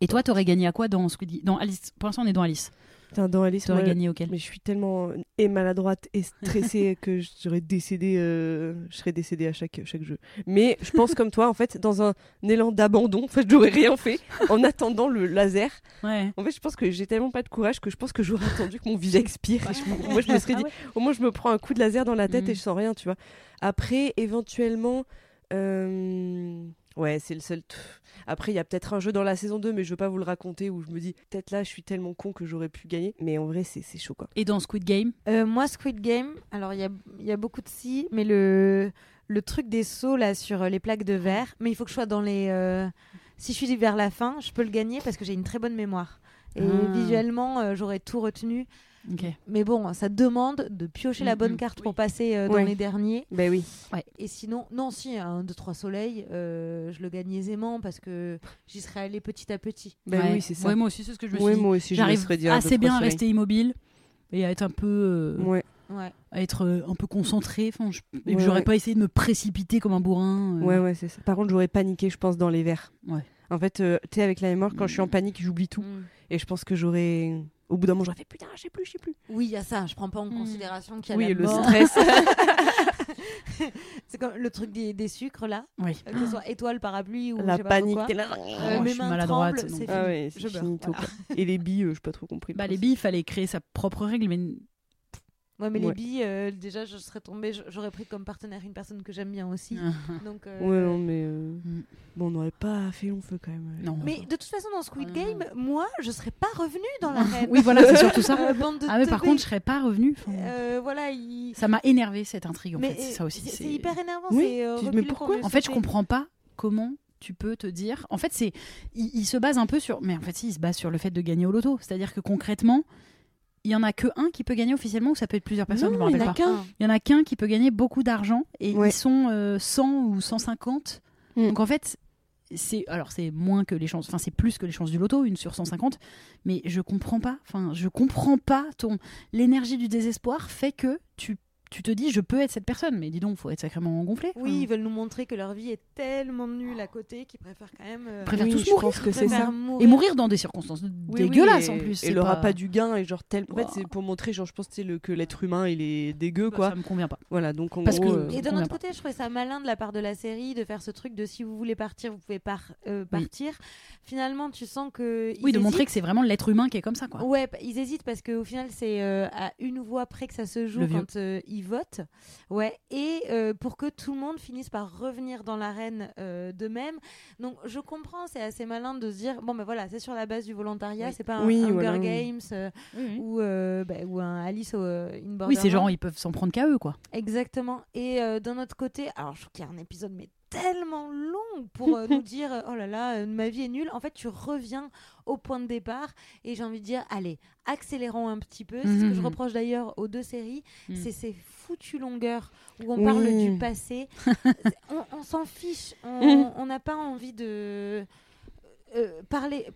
Et toi, t'aurais gagné à quoi dans Dans Alice? Pour l'instant, on est dans Alice. Putain, dans Alice, moi, gagné auquel mais je suis tellement et maladroite et stressée que je serais décédée, euh, je serais décédée à chaque, chaque jeu. Mais je pense comme toi, en fait, dans un élan d'abandon, en fait, j'aurais rien fait en attendant le laser. Ouais. En fait, je pense que j'ai tellement pas de courage que je pense que j'aurais attendu que mon vie expire. Je- moi, je me serais Ah dit, ouais. au moins, je me prends un coup de laser dans la tête et je sens rien, tu vois. Après, éventuellement, euh, ouais, c'est le seul. Après, il y a peut-être un jeu dans la saison 2, mais je veux pas vous le raconter où je me dis, peut-être là, je suis tellement con que j'aurais pu gagner. Mais en vrai, c'est c'est chaud, quoi. Et dans Squid Game? Euh, moi, Squid Game, alors il y a, il y a beaucoup de si, mais le, le truc des sauts là sur euh, les plaques de verre, mais il faut que je sois dans les. euh, Si je suis vers la fin, je peux le gagner parce que j'ai une très bonne mémoire. Et Ah. visuellement, euh, j'aurais tout retenu. Mais bon, ça demande de piocher la Mm, bonne mm, carte oui. pour passer euh, dans Ouais. les derniers. Ben oui. Et sinon, non, si, un, deux, trois soleils, euh, je le gagne aisément parce que j'y serais allé petit à petit. Ben Ouais. oui, c'est ça. Ouais, moi aussi, c'est ce que je me suis Ouais, dit. moi aussi, J'arrive assez bien à soleils. rester immobile et à être un peu. euh, Ouais. Ouais. à être euh, un peu concentré. Enfin, j'aurais ouais. pas essayé de me précipiter comme un bourrin. euh. Ouais, ouais, c'est ça. Par contre, j'aurais paniqué, je pense, dans les verres. Ouais. En fait, euh, tu sais, avec la mémoire, quand je suis en panique, j'oublie tout. Mm. Et je pense que j'aurais. Au bout d'un moment, j'aurais fait putain, je sais plus, je sais plus. Oui, il y a ça. Je prends pas en Mm. considération qu'il y a Oui, la le mort. stress. C'est comme le truc des, des sucres là, Oui. euh, que ce soit étoile, parapluie ou la je sais pas panique. quoi. t'es là. Euh, moi, je suis maladroite, donc- c'est Ah fini. ouais, je voilà. Et les billes, euh, j'ai pas trop compris. le Bah, les billes, il fallait créer sa propre règle, mais Ouais, mais les billes, euh, déjà, je serais tombée. J'aurais pris comme partenaire une personne que j'aime bien aussi. Donc, euh, Ouais, non, mais. euh, Mm. Bon, on n'aurait pas fait long feu quand même. non. Mais de toute façon, dans Squid Ah. Game, moi, je serais pas revenue dans l'arène. Oui, voilà, c'est surtout ça. Euh, bande de Ah, mais par contre, je serais pas revenue. Enfin, Euh, voilà, il... Ça m'a énervé cette intrigue en mais fait. C'est euh, ça aussi. c'est- hyper énervant. Oui, euh, mais pourquoi En fait, je comprends pas comment tu peux te dire. En fait, c'est il, il se base un peu sur. Mais en fait, si, il se base sur le fait de gagner au loto. C'est-à-dire que concrètement, il y en a que un qui peut gagner officiellement ou ça peut être plusieurs personnes. Non, je me il y en a qu'un. Il y en a qu'un qui peut gagner beaucoup d'argent et Ouais. ils sont euh, 100 ou 150. Mm. Donc en fait, c'est alors c'est moins que les chances, enfin c'est plus que les chances du loto, une sur 150. Mais je comprends pas. Enfin, je comprends pas ton l'énergie du désespoir fait que tu tu te dis je peux être cette personne, mais dis donc, faut être sacrément gonflé. Oui, Enfin, ils veulent nous montrer que leur vie est tellement nulle à côté qu'ils préfèrent quand même. euh, ils préfèrent Oui, tous je mourir. pense que c'est ça. mourir. Et mourir dans des circonstances Oui, oui, dégueulasses et- en plus. Et il aura pas- pas du gain et genre tel. En fait, c'est pour montrer, genre, je pense le, que l'être humain il est dégueu Bah, quoi. Ça me convient pas. Voilà, donc en Parce gros. que- euh, Et d'un autre pas. côté, je trouvais ça malin de la part de la série de faire ce truc de si vous voulez partir, vous pouvez par- euh, partir. Finalement, tu sens que. Oui, de montrer que c'est vraiment l'être humain qui est comme ça, quoi. Ouais, ils hésitent parce qu'au final, c'est euh, à une voix près que ça se joue quand ils votent. Ouais, et euh, pour que tout le monde finisse par revenir dans l'arène euh, d'eux-mêmes. Donc, je comprends, c'est assez malin de se dire bon, ben voilà, c'est sur la base du volontariat, Oui. c'est pas un Oui, Hunger voilà. Games euh, ou, euh, bah, ou un Alice au, in Oui, Borderland. ces gens, ils peuvent s'en prendre qu'à eux, quoi. Exactement. Et d'un autre côté, alors je trouve qu'il y a un épisode mais tellement long pour euh, nous dire euh, oh là là euh, ma vie est nulle. En fait, tu reviens au point de départ et j'ai envie de dire allez accélérons un petit peu. C'est ce que je Mhm. reproche d'ailleurs aux deux séries, Mhm. c'est ces foutues longueurs où on Oui. parle du passé. on on s'en fiche. On on n'a pas envie de euh, parler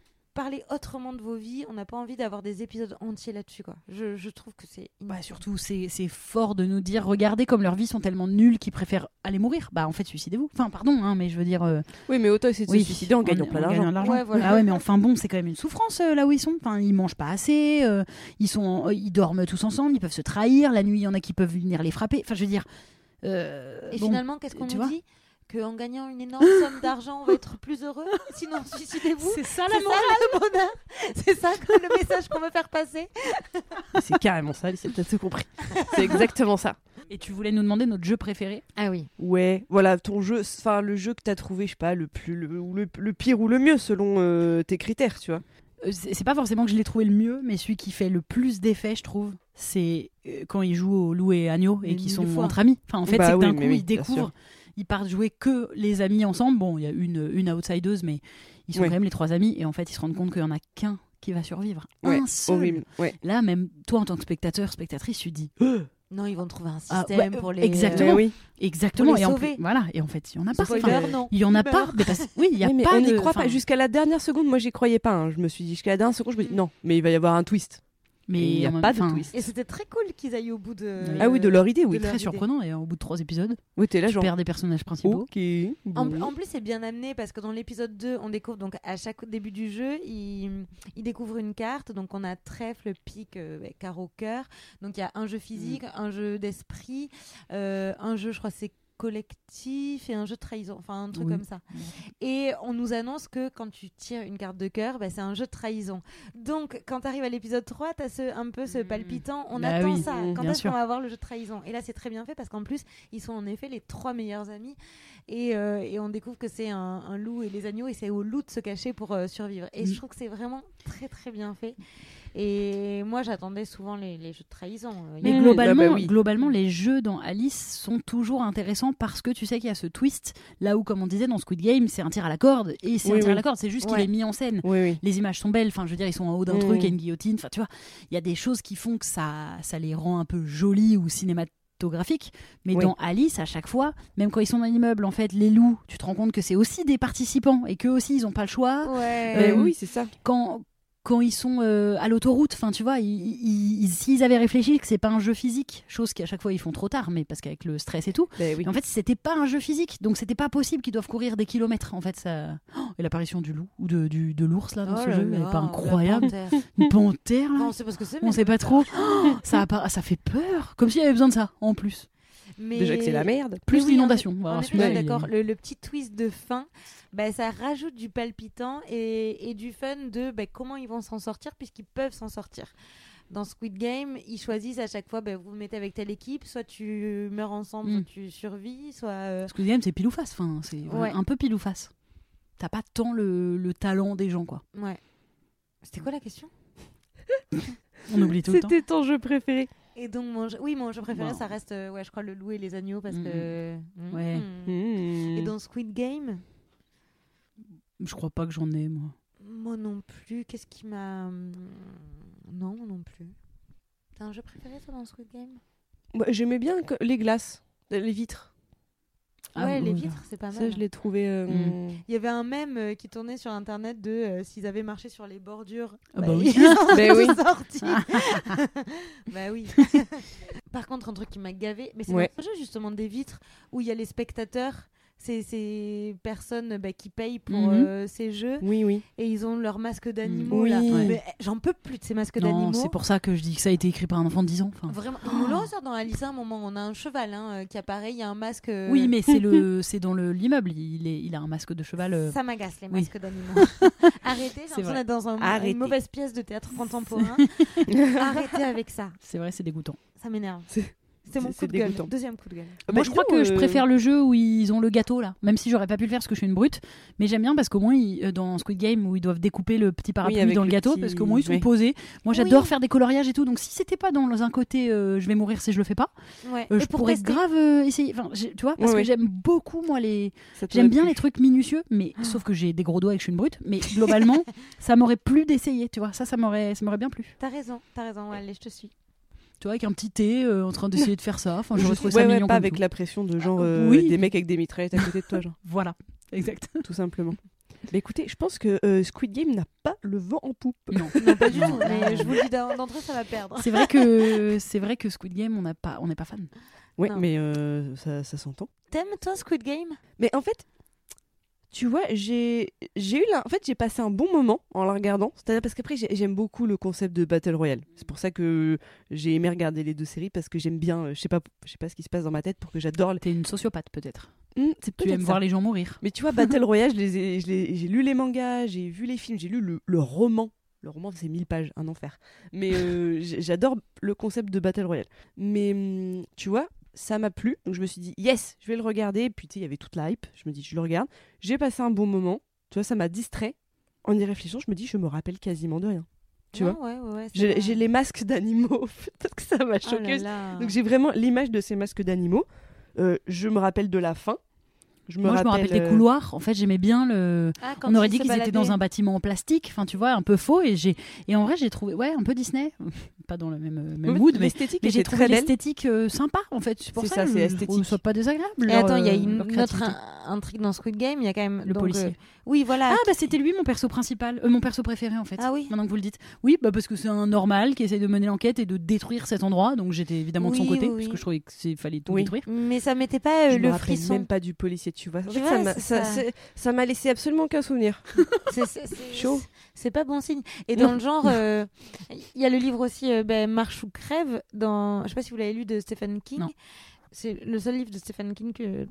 parler autrement de vos vies. On n'a pas envie d'avoir des épisodes entiers là-dessus quoi. Je, je trouve que c'est Bah, surtout, c'est fort de nous dire regardez comme leurs vies sont tellement nulles qu'ils préfèrent aller mourir. Bah, en fait, suicidez-vous. Enfin, pardon, hein, mais je veux dire. euh, Oui, mais autant essayer de oui, se suicider en gagnant plein d'argent. Ouais, voilà. Ah ouais, mais enfin bon, c'est quand même une souffrance euh, là où ils sont. Enfin, ils mangent pas assez, euh, ils sont, euh, ils dorment tous ensemble, ils peuvent se trahir. La nuit, il y en a qui peuvent venir les frapper. Enfin, je veux dire. euh, Et bon, finalement, qu'est-ce qu'on tu nous dit? Qu'en gagnant une énorme somme d'argent, on va être plus heureux Sinon, suicidez-vous c'est ça C'est ça le bonheur C'est ça que le message qu'on veut faire passer C'est carrément ça, Alice, t'as tout compris. C'est exactement ça. Et tu voulais nous demander notre jeu préféré? Ah oui. Ouais, voilà, ton jeu, enfin le jeu que t'as trouvé, je sais pas, le plus, le, ou le, le pire ou le mieux selon euh, tes critères, tu vois. Euh, c'est c'est pas forcément que je l'ai trouvé le mieux, mais celui qui fait le plus d'effet, je trouve, c'est euh, quand ils jouent au loup et agneau et qu'ils sont fois. entre amis. Enfin, en fait, Bah c'est que d'un oui, coup, oui, ils découvrent, sûr. Ils partent jouer que les amis ensemble. Bon, il y a une, une outsideuse, mais ils sont Oui. quand même les trois amis, et en fait, ils se rendent compte qu'il y en a qu'un qui va survivre. Ouais, un seul. horrible. Ouais. Là, même toi, en tant que spectateur, spectatrice, tu dis Non, ils vont trouver un Ah, système ouais, pour les. exactement. Oui. exactement. Pour les et en sauver. voilà. Et en fait, il y en a pas. Spoiler, Enfin, non. il y en a pas. Mais parce- oui, il y a Oui, mais pas on de. n'y croit pas. Jusqu'à la dernière seconde, moi j'y croyais pas. hein. Je me suis dit, jusqu'à la dernière seconde, je me dis non, mais il va y avoir un twist. Mais il n'y a pas de twist. Et c'était très cool qu'ils aillent au bout de. Ah oui, de leur idée, oui. Très idée. surprenant. Et au bout de trois épisodes, Oui, t'es là, tu genre. perds des personnages principaux. Ok. En, plus, c'est bien amené parce que dans l'épisode 2, on découvre donc à chaque début du jeu, il, il découvre une carte. Donc, on a trèfle, pique, euh, carreau, cœur. Donc, il y a un jeu physique, un jeu d'esprit, euh, un jeu, je crois, c'est collectif et un jeu de trahison, enfin un truc Oui. comme ça. Et on nous annonce que quand tu tires une carte de cœur, bah, c'est un jeu de trahison. Donc, quand tu arrives à l'épisode 3, tu as ce, un peu ce palpitant. On Bah attend oui, ça. Quand est-ce qu'on va avoir le jeu de trahison? Et là, c'est très bien fait parce qu'en plus, ils sont en effet les trois meilleurs amis. Et, euh, et on découvre que c'est un, un loup et les agneaux, et c'est au loup de se cacher pour euh, survivre. Et Mm. je trouve que c'est vraiment très très bien fait. Et moi, j'attendais souvent les, les jeux de trahison. Euh, Mais a- globalement, ah bah oui. globalement, les jeux dans Alice sont toujours intéressants parce que tu sais qu'il y a ce twist. Là où, comme on disait dans Squid Game, c'est un tir à la corde et c'est Oui, un tir à la corde. C'est juste qu'il est mis en scène. Oui, oui. Les images sont belles. Enfin, je veux dire, ils sont en haut d'un truc, il y a une guillotine. Enfin, tu vois, il y a des choses qui font que ça, ça les rend un peu jolis ou cinématographiques. Mais Oui. dans Alice, à chaque fois, même quand ils sont dans l'immeuble, en fait, les loups, tu te rends compte que c'est aussi des participants et qu'eux aussi, ils n'ont pas le choix Ouais. Euh, Euh, oui, c'est ça. quand quand ils sont euh, à l'autoroute, enfin tu vois, ils- ils- ils- s'ils avaient réfléchi que c'est pas un jeu physique, chose qu'à chaque fois ils font trop tard, mais parce qu'avec le stress et tout, Ben oui. et en fait c'était pas un jeu physique, donc c'était pas possible qu'ils doivent courir des kilomètres. En fait, ça Oh, et l'apparition du loup ou de, du, de l'ours là dans Oh ce là jeu, elle est pas incroyable. panthère. Une panthère là, Non, on sait pas ce que c'est. on sait pas trop. Oh, ça, a pas- ça fait peur, comme s'il y avait besoin de ça en plus. Mais... Déjà que c'est la merde. Plus oui, l'inondation. est- d'accord. Le, le petit twist de fin, bah, ça rajoute du palpitant et, et du fun de bah, comment ils vont s'en sortir puisqu'ils peuvent s'en sortir. Dans Squid Game, ils choisissent à chaque fois, bah, vous vous mettez avec telle équipe, soit tu meurs ensemble, Mm. soit tu survis, soit... euh, Squid Game, c'est pile ou face. Enfin, c'est Ouais. un peu pile ou face. T'as pas tant le, le talent des gens, quoi. Ouais. C'était quoi la question? On oublie tout le temps. C'était ton jeu préféré. Et donc, mon jeu- oui, mon jeu préféré, Wow. ça reste, euh, ouais, je crois, le loup et les agneaux parce Mm, que... Mm. Ouais. Et Mmh. dans Squid Game, Je crois pas que j'en ai, moi. moi non plus, qu'est-ce qui m'a... Non, moi non plus. T'as un jeu préféré, toi, dans Squid Game? Bah, J'aimais bien que- les glaces, les vitres. Ah, ouais, les oui. vitres, c'est pas mal. Ça, je l'ai trouvé. euh, Mm. Il y avait un mème euh, qui tournait sur internet de euh, s'ils avaient marché sur les bordures. Ah bah oui. ils sont Ben oui. bah oui. Par contre, un truc qui m'a gavé, mais c'est Ouais. notre jeu justement des vitres où il y a les spectateurs. C'est ces personnes bah, qui payent pour Mhm. euh, ces jeux Oui, oui. et ils ont leurs masques d'animaux Oui. là. Ouais. Eh, j'en peux plus de ces masques d'animaux. c'est pour ça que je dis que ça a été écrit par un enfant de 10 ans. enfin. Vraiment, le dans Alice à un moment. On a un cheval hein, euh, qui apparaît, il y a un masque. euh, Oui, mais c'est le, c'est dans le l'immeuble. Il est, il a un masque de cheval. euh, Ça m'agace les oui. masques d'animaux. Arrêtez, j'ai l'impression vrai. d'être dans un- Arrêtez. une mauvaise pièce de théâtre contemporain. Arrêtez avec ça, C'est vrai, c'est dégoûtant. ça m'énerve. C'est- mon coup de gueule. Deuxième coup de gueule. Moi, je crois que je préfère le jeu où ils ont le gâteau là, même si j'aurais pas pu le faire parce que je suis une brute. Mais j'aime bien parce qu'au moins ils- euh, dans Squid Game où ils doivent découper le petit parapluie dans le le gâteau petit- parce qu'au moins ils sont ouais. posés. Moi, j'adore Oui. faire des coloriages et tout. Donc si c'était pas dans un côté euh, je vais mourir si je le fais pas, Ouais. euh, je pour pourrais tester- grave euh, essayer. Enfin, tu vois, parce Ouais, que ouais. j'aime beaucoup moi les. J'aime bien les trucs minutieux, mais sauf que j'ai des gros doigts et que je suis une brute. Mais globalement, ça m'aurait plu d'essayer. Tu vois, ça, ça m'aurait, ça m'aurait bien plu. T'as raison, t'as raison. Allez, je te suis. Tu vois, avec un petit thé euh, en train d'essayer de faire ça. Enfin, j'aurais Juste- trouvé ouais, ça ouais, mignon. pas avec tout. la pression de genre Ah, euh, oui. des mecs avec des mitraillettes à côté de toi, genre, Voilà, exact. tout simplement. Mais écoutez, je pense que euh, Squid Game n'a pas le vent en poupe. Non. Non, pas du tout. Mais je vous le dis d'en- d'entrée, ça va perdre. C'est vrai que c'est vrai que Squid Game, on n'a pas, on n'est pas fan. Non. mais euh, ça, ça s'entend. T'aimes toi Squid Game? Mais en fait, tu vois, j'ai j'ai eu la... en fait j'ai passé un bon moment en la regardant. C'est-à-dire parce qu'après j'ai- j'aime beaucoup le concept de battle royale. C'est pour ça que j'ai aimé regarder les deux séries parce que j'aime bien. euh, Je sais pas, je sais pas ce qui se passe dans ma tête pour que j'adore. T'es une sociopathe peut-être. Hmm, c'est Tu aimes ça. voir les gens mourir. Mais tu vois, Battle Royale, j'ai lu les mangas, j'ai vu les films, j'ai lu le, le roman. Le roman, c'est 1000 pages, un enfer. Mais euh, j'adore le concept de Battle Royale. Mais hum, tu vois, ça m'a plu. Donc je me suis dit, yes, je vais le regarder. Et puis tu sais, il y avait toute la hype. Je me dis, je le regarde. J'ai passé un bon moment. Tu vois, ça m'a distrait. En y réfléchissant, je me dis, je me rappelle quasiment de rien. Tu vois Ouais, ouais, ouais. c'est J'ai les masques d'animaux. Peut-être que ça m'a Oh choqué. Donc j'ai vraiment l'image de ces masques d'animaux. Euh, je me rappelle de la fin. Je me Moi, je me rappelle des euh, couloirs. En fait, j'aimais bien le. Ah, quand On aurait dit qu'ils étaient dans un bâtiment en plastique, enfin tu vois, un peu faux. Et j'ai et en vrai, j'ai trouvé ouais un peu Disney, pas dans le même euh, même mood, mais j'ai trouvé l'esthétique euh, sympa en fait. C'est pour ça, ça, que esthétique. ça pas désagréable. Et attends, il y a euh, une autre intrigue dans Squid Game. Il y a quand même Le donc, policier. euh, Oui, voilà. Ah bah c'était lui mon perso principal, euh, mon perso préféré en fait. Ah oui. Maintenant que vous le dites. Oui, bah parce que c'est un normal qui essaye de mener l'enquête et de détruire cet endroit, donc j'étais évidemment de son côté oui, parce que je trouvais que c'est fallait tout Oui. détruire. Mais ça mettait pas euh, je me le rappelle frisson. même pas du policier, tu vois. Ça m'a- laissé absolument aucun souvenir. C'est- Chaud. C'est pas bon signe. Et dans le genre, il y a le livre aussi, euh, ben, Marche ou crève. Dans, je sais pas si vous l'avez lu de Stephen King. C'est le seul livre de Stephen King que,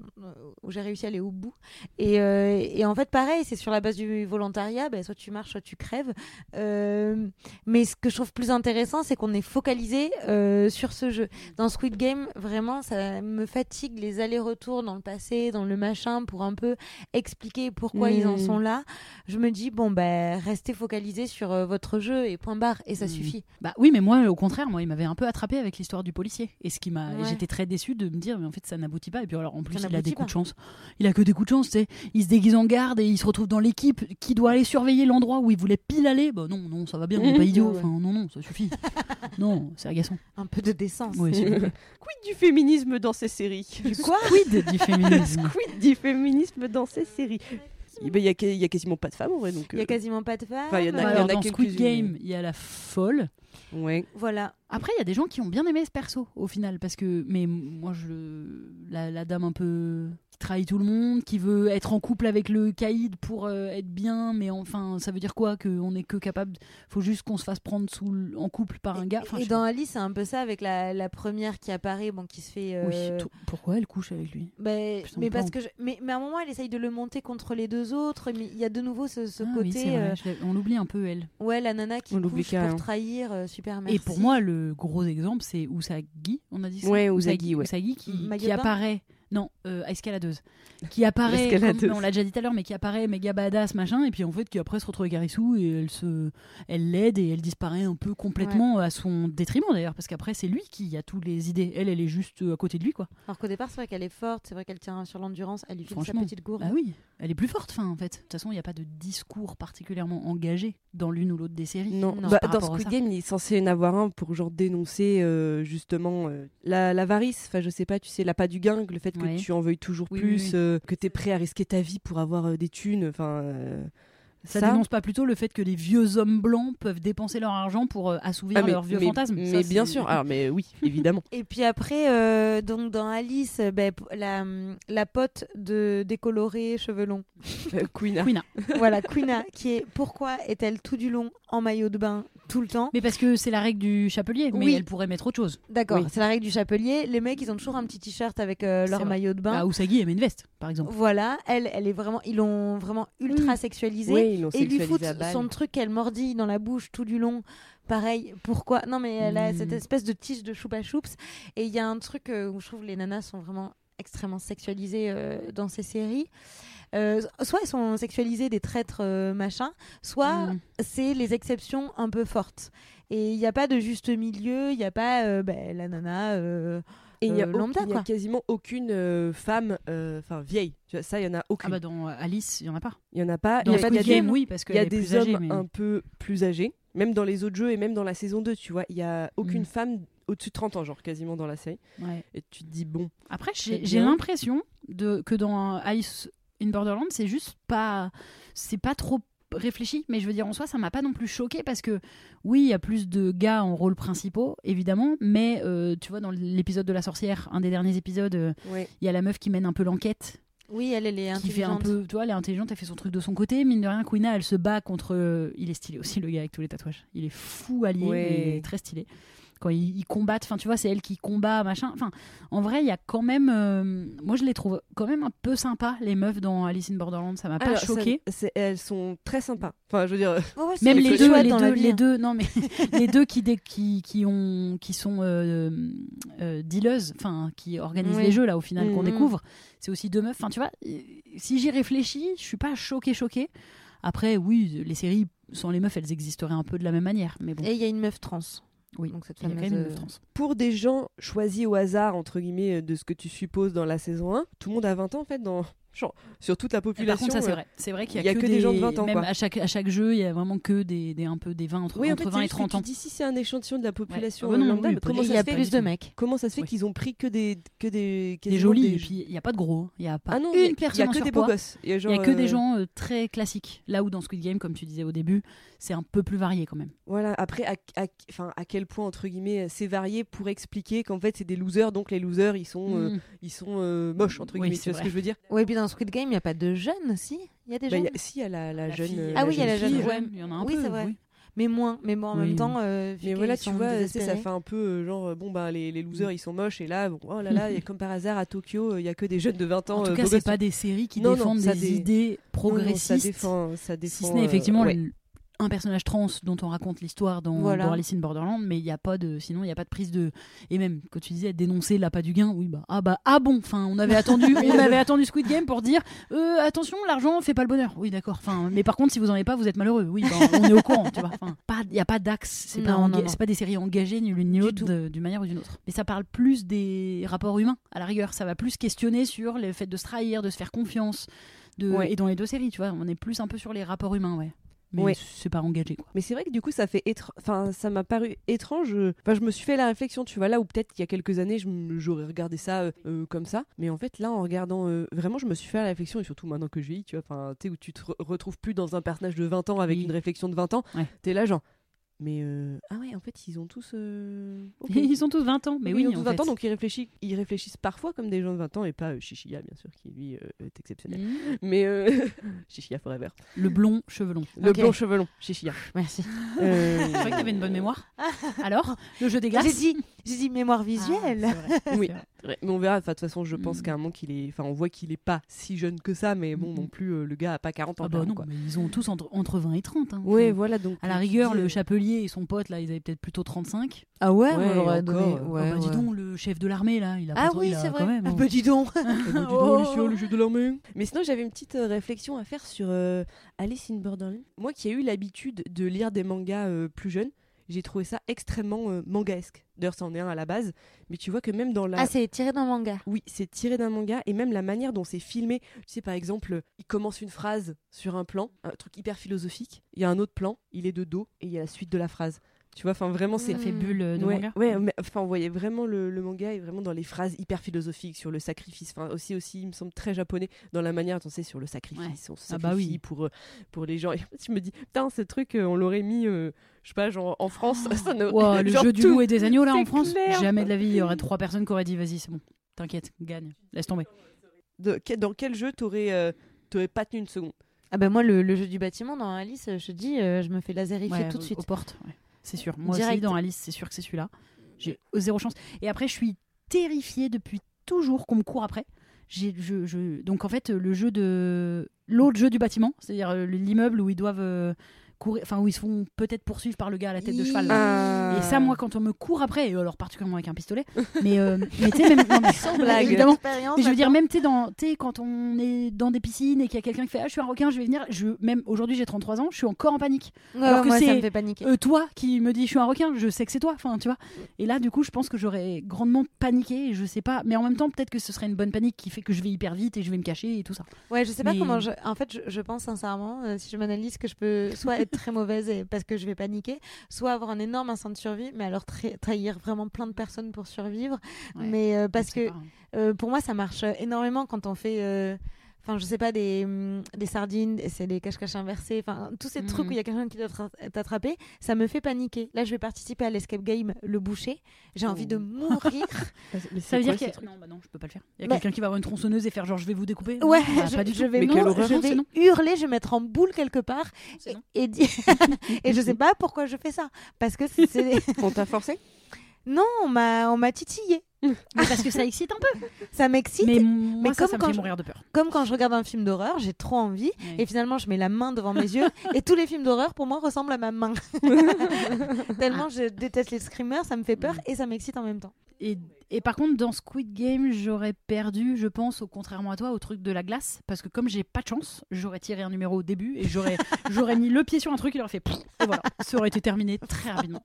où j'ai réussi à aller au bout. Et, euh, et en fait, pareil, c'est sur la base du volontariat. Ben, soit tu marches, soit tu crèves. Euh, mais ce que je trouve plus intéressant, c'est qu'on est focalisé euh, sur ce jeu. Dans Squid Game, vraiment, ça me fatigue les allers-retours dans le passé, dans le machin, pour un peu expliquer pourquoi ils en Mm. sont là. Je me dis, bon, ben, restez focalisés sur euh, votre jeu et point barre. Et ça Mm. suffit. Bah oui, mais moi au contraire, moi il m'avait un peu attrapé avec l'histoire du policier et ce qui m'a Ouais. j'étais très déçue de me dire mais en fait ça n'aboutit pas et puis alors en plus il a des pas. coups de chance. Il a que des coups de chance, tu. Il se déguise en garde et il se retrouve dans l'équipe qui doit aller surveiller l'endroit où il voulait pile aller. Bah non, non, ça va bien, on est pas idiot. Enfin non non, ça suffit. non, c'est agaçant. Un peu de décence. Quid du féminisme dans ces séries? Quoi? Quid du féminisme? Quid du féminisme dans ces séries? Il y, a que- il y a quasiment pas de femmes en vrai. Donc, Il y a euh, quasiment pas de femmes. Enfin, il y en a- Bah, il y alors, en a dans Squid Game, il y a la folle. Ouais. Voilà. Après, il y a des gens qui ont bien aimé ce perso au final, parce que, mais moi, je, la, la dame un peu qui trahit tout le monde, qui veut être en couple avec le caïd pour euh, être bien, mais enfin, ça veut dire quoi qu'on est que capable, faut juste qu'on se fasse prendre sous, en couple par un gars. Enfin, et dans pas. Alice, c'est un peu ça avec la, la première qui apparaît, bon, qui se fait. euh, Oui, tout- pourquoi elle couche avec lui? Bah, Putain, mais parce que je- mais, mais à un moment elle essaye de le monter contre les deux autres mais il y a de nouveau ce, ce Ah côté oui, c'est vrai, euh, on l'oublie un peu elle. ouais la nana qui On couche pour trahir euh, super merci Et pour moi, le gros exemple, c'est Usagi, on a dit ça? Ouais, Usagi, ouais. Usagi qui, qui apparaît, non, euh, escaladeuse, qui apparaît, Escaladeuse. comme- on l'a déjà dit tout à l'heure, mais qui apparaît méga badass, machin, et puis en fait, qui après se retrouve avec Arisu et elle se, elle l'aide et elle disparaît un peu complètement à son détriment d'ailleurs, parce qu'après, c'est lui qui a toutes les idées. Elle, elle est juste euh, à côté de lui, quoi. alors qu'au départ c'est vrai qu'elle est forte c'est vrai qu'elle tient sur l'endurance elle lui file sa petite gourde Bah oui, elle est plus forte, fin, en fait. De toute façon, il n'y a pas de discours particulièrement engagé dans l'une ou l'autre des séries. Non, Non. Bah, dans Squid. Game, il est censé y en avoir un pour genre dénoncer euh, justement euh, la l'avarice. Enfin, je sais pas, tu sais, l'appât du gain, le fait que Ouais. tu en veuilles toujours Oui, plus, oui, oui. euh, que tu es prêt à risquer ta vie pour avoir euh, des thunes. Enfin, euh, Ça, dénonce pas plutôt le fait que les vieux hommes blancs peuvent dépenser leur argent pour euh, assouvir Ah, mais- leurs vieux mais- fantasmes. Mais Ça, bien sûr, alors mais oui, évidemment. Et puis après, euh, donc dans Alice, ben, la, la pote de décoloré cheveux longs. Euh. Queena. voilà, Queena, qui est pourquoi est-elle tout du long en maillot de bain tout le temps Mais parce que c'est la règle du chapelier, mais Oui. elle pourrait mettre autre chose. D'accord, Oui. c'est la règle du chapelier. Les mecs, ils ont toujours un petit t-shirt avec euh, leur maillot de bain. Bah, Usagi, elle met une veste, par exemple. Voilà, elle, elle est vraiment, ils l'ont vraiment ultra sexualisée. Oui, ils l'ont et ils lui foutent son truc qu'elle mordit dans la bouche tout du long. Pareil, pourquoi? Non, mais elle a Mm. cette espèce de tige de choupa choups. Et il y a un truc euh, où je trouve les nanas sont vraiment extrêmement sexualisées euh, dans ces séries. Euh, soit elles sont sexualisées des traîtres euh, machin, soit Mm. c'est les exceptions un peu fortes. Et il n'y a pas de juste milieu, il n'y a pas euh, ben, la nana. euh, Et il y a, euh, quasiment aucune euh, femme, euh, enfin vieille. Tu vois, ça, il y en a Ah aucune. bah dans Alice, il y en a pas. Il y en a pas. Dans il y a, y a des- Game, oui, parce il y a des plus hommes âgée, mais- un peu plus âgés, même dans les autres jeux et même dans la saison 2, tu vois. Il y a aucune Mm. femme au-dessus de 30 ans, genre quasiment dans la série. Ouais. Et tu te dis, bon. Après, j'ai l'impression de que dans Alice in Borderland, c'est juste pas, c'est pas trop réfléchi. Mais je veux dire, en soi, ça m'a pas non plus choqué parce que oui, il y a plus de gars en rôle principaux, évidemment, mais euh, tu vois, dans l'épisode de la sorcière, un des derniers épisodes, euh, il y a la meuf qui mène un peu l'enquête. Oui, elle, elle est qui fait un intelligente. peu, tu vois, elle est intelligente, elle fait son truc de son côté. Mine de rien, Queena, elle se bat contre. euh, il est stylé aussi, le gars avec tous les tatouages. Il est fou allié, Ouais. il est très stylé. Quand ils, ils combattent, enfin, tu vois, c'est elle qui combat, machin. Enfin, en vrai, il y a quand même. euh, moi, je les trouve quand même un peu sympas, les meufs dans Alice in Borderland. Ça m'a pas choqué. c'est- elles sont très sympas. Enfin, je veux dire, ouais, Même les deux, les deux, les hein. deux, non mais les deux qui, dé- qui, qui ont, qui sont euh, euh, dealers, enfin qui organisent Oui. les jeux là au final qu'on Mhm. découvre, c'est aussi deux meufs. Enfin tu vois, euh, si j'y réfléchis, je suis pas choquée choquée. Après oui, les séries sans les meufs, elles existeraient un peu de la même manière, mais bon. Et il y a une meuf trans. Oui, donc cette y fameuse, une euh, meuf trans. pour des gens choisis au hasard, entre guillemets, de ce que tu supposes dans la saison 1, tout le monde a 20 ans en fait, dans... sur toute la Et Par population. contre, ça c'est euh, vrai. C'est vrai qu'il il y a que des gens de 20 ans, Même quoi. à chaque, à chaque jeu, il y a vraiment que des, des un peu des 20 entre, Oui, en entre fait, 20 c'est et juste que 30 ans. si c'est un échantillon de la population Ah bah non, lambda, oui, mais pas comment il ça y a se fait plus de mecs. Comment ça se fait Oui. qu'ils ont pris que des que des Des jolis, des- et puis il n'y a pas de gros, il n'y a pas ah non, il y a- une il y a personne que des beaux gosses. Il y a, genre, que des euh, gens euh, très classiques. Là où dans Squid Game, comme tu disais au début, c'est un peu plus varié quand même. Voilà. Après, à, à- enfin, à quel point entre guillemets c'est varié pour expliquer qu'en fait c'est des losers, donc les losers ils sont euh, Mm. ils sont euh, moches entre Oui, guillemets. c'est tu vois ce que je veux dire? Ouais, et puis dans Squid Game, il n'y a pas de jeunes, si? Il y a des Bah, jeunes il y a- Si, il y a la, la La jeune. fille- euh, Ah oui, il y a la jeune fille, jeune. Il y en a un Oui, peu. c'est vrai. oui. Mais moins, mais bon, en Oui. même temps, euh, Mais voilà, tu vois, ça fait un peu euh, genre, euh, bon, bah, les, les losers, ils sont moches, et là, bon, oh là là, et comme par hasard, à Tokyo, euh, il y a que des jeunes de 20 ans. En tout euh, cas, c'est pas des séries qui Non, non, défendent ça des dé- idées Non, non, progressistes. ça défend, ça si défend. ce n'est euh, effectivement ouais. Un personnage trans dont on raconte l'histoire dans, Voilà. dans Alice in Borderland, mais il y a pas de, sinon il n'y a pas de prise de. Et même quand tu disais dénoncer l'appât du gain, oui bah ah bah ah bon, enfin on avait attendu, on avait attendu Squid Game pour dire euh, attention l'argent fait pas le bonheur. Oui d'accord. Enfin mais par contre si vous en avez pas vous êtes malheureux. Oui bah, on est au courant, tu vois. Il y a pas d'axe, c'est pas, Non, pas des séries engagées ni l'une ni l'autre d'une manière ou d'une autre. Mais ça parle plus des rapports humains à la rigueur. Ça va plus questionner sur le fait de se trahir, de se faire confiance. De... Ouais. Et dans les deux séries, tu vois, on est plus un peu sur les rapports humains, ouais. Mais Ouais. c'est pas engagé, quoi. Mais c'est vrai que du coup, ça fait étr- enfin, ça m'a paru étrange. euh, Enfin, je me suis fait la réflexion, tu vois, là où peut-être il y a quelques années, j'aurais regardé ça euh, euh, comme ça. Mais en fait, là, en regardant, euh, vraiment, je me suis fait la réflexion, et surtout maintenant que je vis, tu vois, enfin, tu sais, où tu te re- retrouves plus dans un personnage de 20 ans avec Oui. une réflexion de 20 ans. Ouais. T'es là, genre. Mais euh, ah ouais, en fait, ils ont tous. euh. Ils ont tous 20 ans, mais oui, ils ont tous en 20 fait. ans, donc ils réfléchissent, ils réfléchissent parfois comme des gens de 20 ans et pas euh, Chichia, bien sûr, qui lui euh, est exceptionnel. Mmh. Mais euh, Chichia Forever. Le blond, cheveux longs. Le blond cheveux longs, Chichia. Merci. Euh, C'est vrai que t'avais une bonne mémoire. Alors, le jeu des glaces J'ai dit, mémoire Ah, visuelle. c'est vrai, Oui. vrai. Mais on verra. De toute façon, je pense Mm. qu'à un moment qu'il est. Enfin, on voit qu'il est pas si jeune que ça, mais bon, Mm. non plus, euh, le gars a pas 40 ans. Ah bah non, quoi. mais ils ont tous entre, entre 20 et 30. Hein. Ouais, voilà. Donc, À la tu rigueur, le euh, et son pote, là, ils avaient peut-être plutôt 35. Ah ouais, Ouais, on donné. euh, Ouais, ah bah dis ouais. donc, le chef de l'armée, là, il a Ah pas oui, c'est quand vrai. même, Ah hein. bah dis donc. Eh ben, dis donc, Oh. Le jeu de l'armée. Mais sinon, j'avais une petite euh, réflexion à faire sur euh, Alice in Borderland. Moi qui ai eu l'habitude de lire des mangas euh, plus jeunes, j'ai trouvé ça extrêmement euh, mangaesque. D'ailleurs, ça en est un à la base. Mais tu vois que même dans la. Ah, c'est tiré d'un manga. Oui, c'est tiré d'un manga et même la manière dont c'est filmé. Tu sais, par exemple, il commence une phrase sur un plan, un truc hyper philosophique. Il y a un autre plan, il est de dos et il y a la suite de la phrase. Tu vois, enfin vraiment, c'est Ça fait bulle euh, de ouais, manga. ouais, mais, enfin, on voyait vraiment le, le manga est vraiment dans les phrases hyper philosophiques sur le sacrifice. Enfin, aussi, aussi, il me semble très japonais dans la manière dont c'est sur le sacrifice. On se Ah bah sacrifie oui. pour, euh, pour les gens. Et je me dis, putain, ce truc, euh, on l'aurait mis, euh, je sais pas, genre en France. ça Ouah, le genre jeu du tout- loup et des agneaux là en France, clair. jamais de la vie il y aurait trois personnes qui auraient dit vas-y c'est bon, t'inquiète, gagne, laisse tomber. De- que- dans quel jeu t'aurais euh, t'aurais pas tenu une seconde? Ah ben moi, le, le jeu du bâtiment dans Alice, je te dis, euh, je me fais laserifier Ouais, tout de suite. Aux portes, ouais. C'est sûr. Moi aussi, Direct. dans Alice, c'est sûr que c'est celui-là. J'ai zéro chance. Et après, je suis terrifiée depuis toujours qu'on me court après. J'ai, je, je- Donc en fait, le jeu de l'autre jeu du bâtiment, c'est-à-dire euh, l'immeuble où ils doivent euh, courir, enfin où ils se font peut-être poursuivre par le gars à la tête de cheval. là. Ah. Et ça, moi, quand on me court après, et alors particulièrement avec un pistolet, mais, euh, mais tu sais, même. non, mais- Sans blague. Évidemment. Mais je veux dire, même tu sais, quand on est dans des piscines et qu'il y a quelqu'un qui fait Ah, je suis un requin, je vais venir. Je, même aujourd'hui, j'ai 33 ans, je suis encore en panique. Ouais, alors que moi, ça c'est, me fait paniquer. Euh, toi qui me dis je suis un requin, je sais que c'est toi, enfin tu vois. Et là du coup je pense que j'aurais grandement paniqué, et je sais pas, mais en même temps peut-être que ce serait une bonne panique qui fait que je vais hyper vite et je vais me cacher et tout ça. Ouais, je sais pas Mais- comment. Je... En fait, je, je pense sincèrement, euh, si je m'analyse, que je peux soit être très mauvaise et... parce que je vais paniquer, soit avoir un énorme instinct de survie, mais alors tra- trahir vraiment plein de personnes pour survivre. Ouais, mais euh, parce que pas. euh, pour moi, ça marche euh, énormément quand on fait. Enfin, je sais pas, des, hum, des sardines, c'est des cache-cache inversés, enfin, tous ces trucs où il y a quelqu'un qui doit tra- t'attraper, ça me fait paniquer. Là, je vais participer à l'escape game Le Boucher. J'ai envie de mourir. Mais Ça veut dire que non bah non je peux pas le faire. Il y a Bah- quelqu'un qui va avoir une tronçonneuse et faire genre je vais vous découper. Ouais, Non, bah, je, pas du je tout. vais, Mais non, quelle horreur, je vais non. hurler, je vais mettre en boule quelque part et, et, et je sais pas pourquoi je fais ça. Parce que c'est. On t'a forcé? Non, on m'a, on m'a titillé. Mais parce que ça excite un peu. Ça m'excite. Mais moi mais ça, comme ça me quand fait je- mourir de peur. Comme quand je regarde un film d'horreur, j'ai trop envie. Et finalement, je mets la main devant mes yeux. et tous les films d'horreur, pour moi, ressemblent à ma main. Tellement je déteste les screamers, ça me fait peur et ça m'excite en même temps. Et, et par contre, dans Squid Game, j'aurais perdu, je pense, au contrairement à toi, au truc de la glace. Parce que comme j'ai pas de chance, j'aurais tiré un numéro au début et j'aurais, j'aurais mis le pied sur un truc et il aurait fait. Et voilà, ça aurait été terminé très rapidement.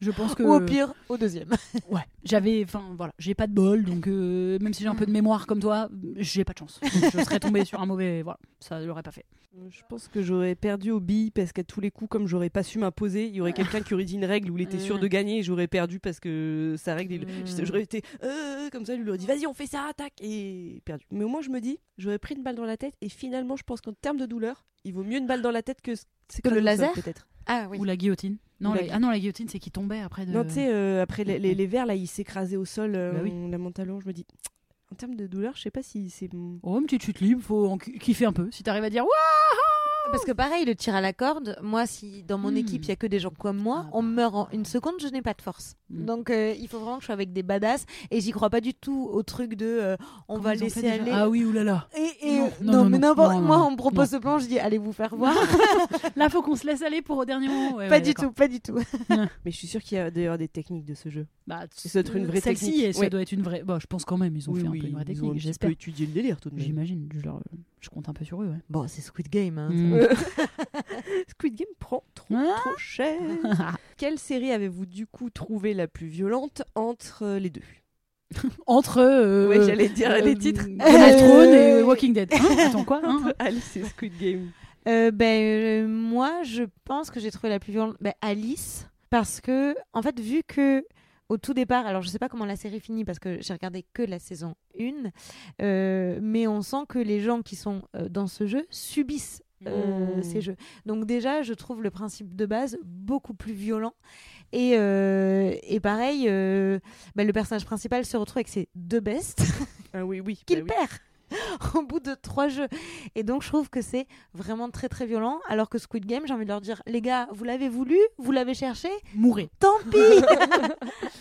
Je pense que. Ou au pire, au deuxième. Ouais, j'avais. Enfin, voilà, j'ai pas de bol, donc euh, même si j'ai un peu de mémoire comme toi, j'ai pas de chance. Donc, je serais tombé sur un mauvais. Voilà, ça l'aurait pas fait. Je pense que j'aurais perdu au billes parce qu'à tous les coups, comme j'aurais pas su m'imposer, il y aurait quelqu'un qui aurait dit une règle où il était sûr de gagner et j'aurais perdu parce que sa règle, il- Mm. j'aurais été euh, comme ça, lui aurait dit vas-y, on fait ça, attaque et perdu. Mais au moins, je me dis, j'aurais pris une balle dans la tête et finalement, je pense qu'en termes de douleur, il vaut mieux une balle dans la tête que, c'est Que le laser? peut-être. Ah oui. Ou la guillotine. Non, la ah non, la guillotine, c'est qui tombait après de. Non, tu sais, euh, après les, les, les verres, là, il s'écrasait au sol, euh, Bah oui. la mentalon, je me dis, en termes de douleur, je sais pas si c'est. Oh, une petite chute libre, faut en ki- kiffer un peu. Si t'arrives à dire Ouah Parce que pareil, le tir à la corde, moi, si dans mon Hmm. équipe, il y a que des gens comme moi, Ah on meurt en une seconde, je n'ai pas de force. Hmm. Donc, euh, il faut vraiment que je sois avec des badass. Et j'y crois pas du tout au truc de euh, on Comment va laisser aller. Ah oui, oulala. Et, et- Non, non, non, non, mais non, n'importe- moi, on me propose non. ce plan, je dis allez vous faire voir. Là, faut qu'on se laisse aller pour au dernier moment. Ouais, pas ouais, du tout, pas du tout. Mais je suis sûre qu'il y a d'ailleurs des techniques de ce jeu. Bah, Ça doit être une vraie Celle-ci, technique. ça doit être une vraie. Bah, je pense quand même, ils ont fait un peu une vraie ils ont un technique, j'espère. étudié le délire tout de même. J'imagine, je, leur- je compte un peu sur eux. Ouais. Bon, c'est Squid Game. Hein, Mm. Euh, Squid Game prend trop, Ah. trop cher. Quelle série avez-vous du coup trouvé la plus violente entre euh, les deux? Entre. Euh, Ouais, j'allais dire les titres. Game of Thrones et Walking Dead. Hein Attends, quoi hein Entre Alice et Squid Game. Euh, ben, euh, moi, je pense que j'ai trouvé la plus violente ben, Alice. Parce que, en fait, vu que au tout départ, alors je sais pas comment la série finit parce que j'ai regardé que la saison 1, euh, mais on sent que les gens qui sont euh, dans ce jeu subissent euh, Mmh. ces jeux. Donc déjà, je trouve le principe de base beaucoup plus violent. Et, euh, et pareil, euh, ben, le personnage principal se retrouve avec ses deux bestes Ah oui, oui. qu'il bah oui. perd au bout de trois jeux. Et donc, je trouve que c'est vraiment très très violent. Alors que Squid Game, j'ai envie de leur dire les gars, vous l'avez voulu, vous l'avez cherché, Mourrez. tant pis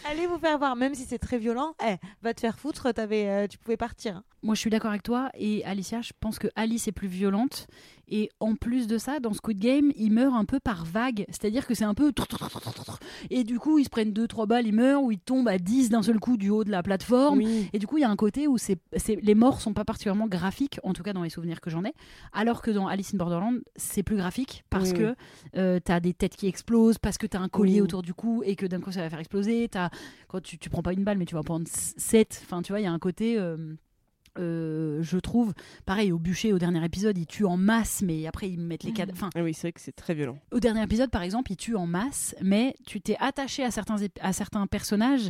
Allez vous faire voir, même si c'est très violent, eh, va te faire foutre, t'avais, euh, tu pouvais partir. Moi, je suis d'accord avec toi. Et Alicia, je pense que Alice est plus violente. Et en plus de ça, dans Squid Game, il meurt un peu par vague. C'est-à-dire que c'est un peu. Et du coup, ils se prennent 2-3 balles, ils meurent, ou ils tombent à 10 d'un seul coup du haut de la plateforme. Oui. Et du coup, il y a un côté où c'est, les morts sont pas particulièrement graphiques, en tout cas dans les souvenirs que j'en ai, alors que dans Alice in Borderland, c'est plus graphique parce Oui, que euh, t'as des têtes qui explosent, parce que t'as un collier Oui. autour du cou et que d'un coup ça va faire exploser. T'as, quand tu, tu prends pas une balle, mais tu vas en prendre 7. Enfin, tu vois, il y a un côté. euh, Euh, je trouve, pareil, au bûcher, au dernier épisode, ils tuent en masse, mais après ils mettent les cadavres. Enfin, Ah oui, c'est vrai que c'est très violent. au dernier épisode, par exemple, ils tuent en masse, mais tu t'es attaché à certains, à certains personnages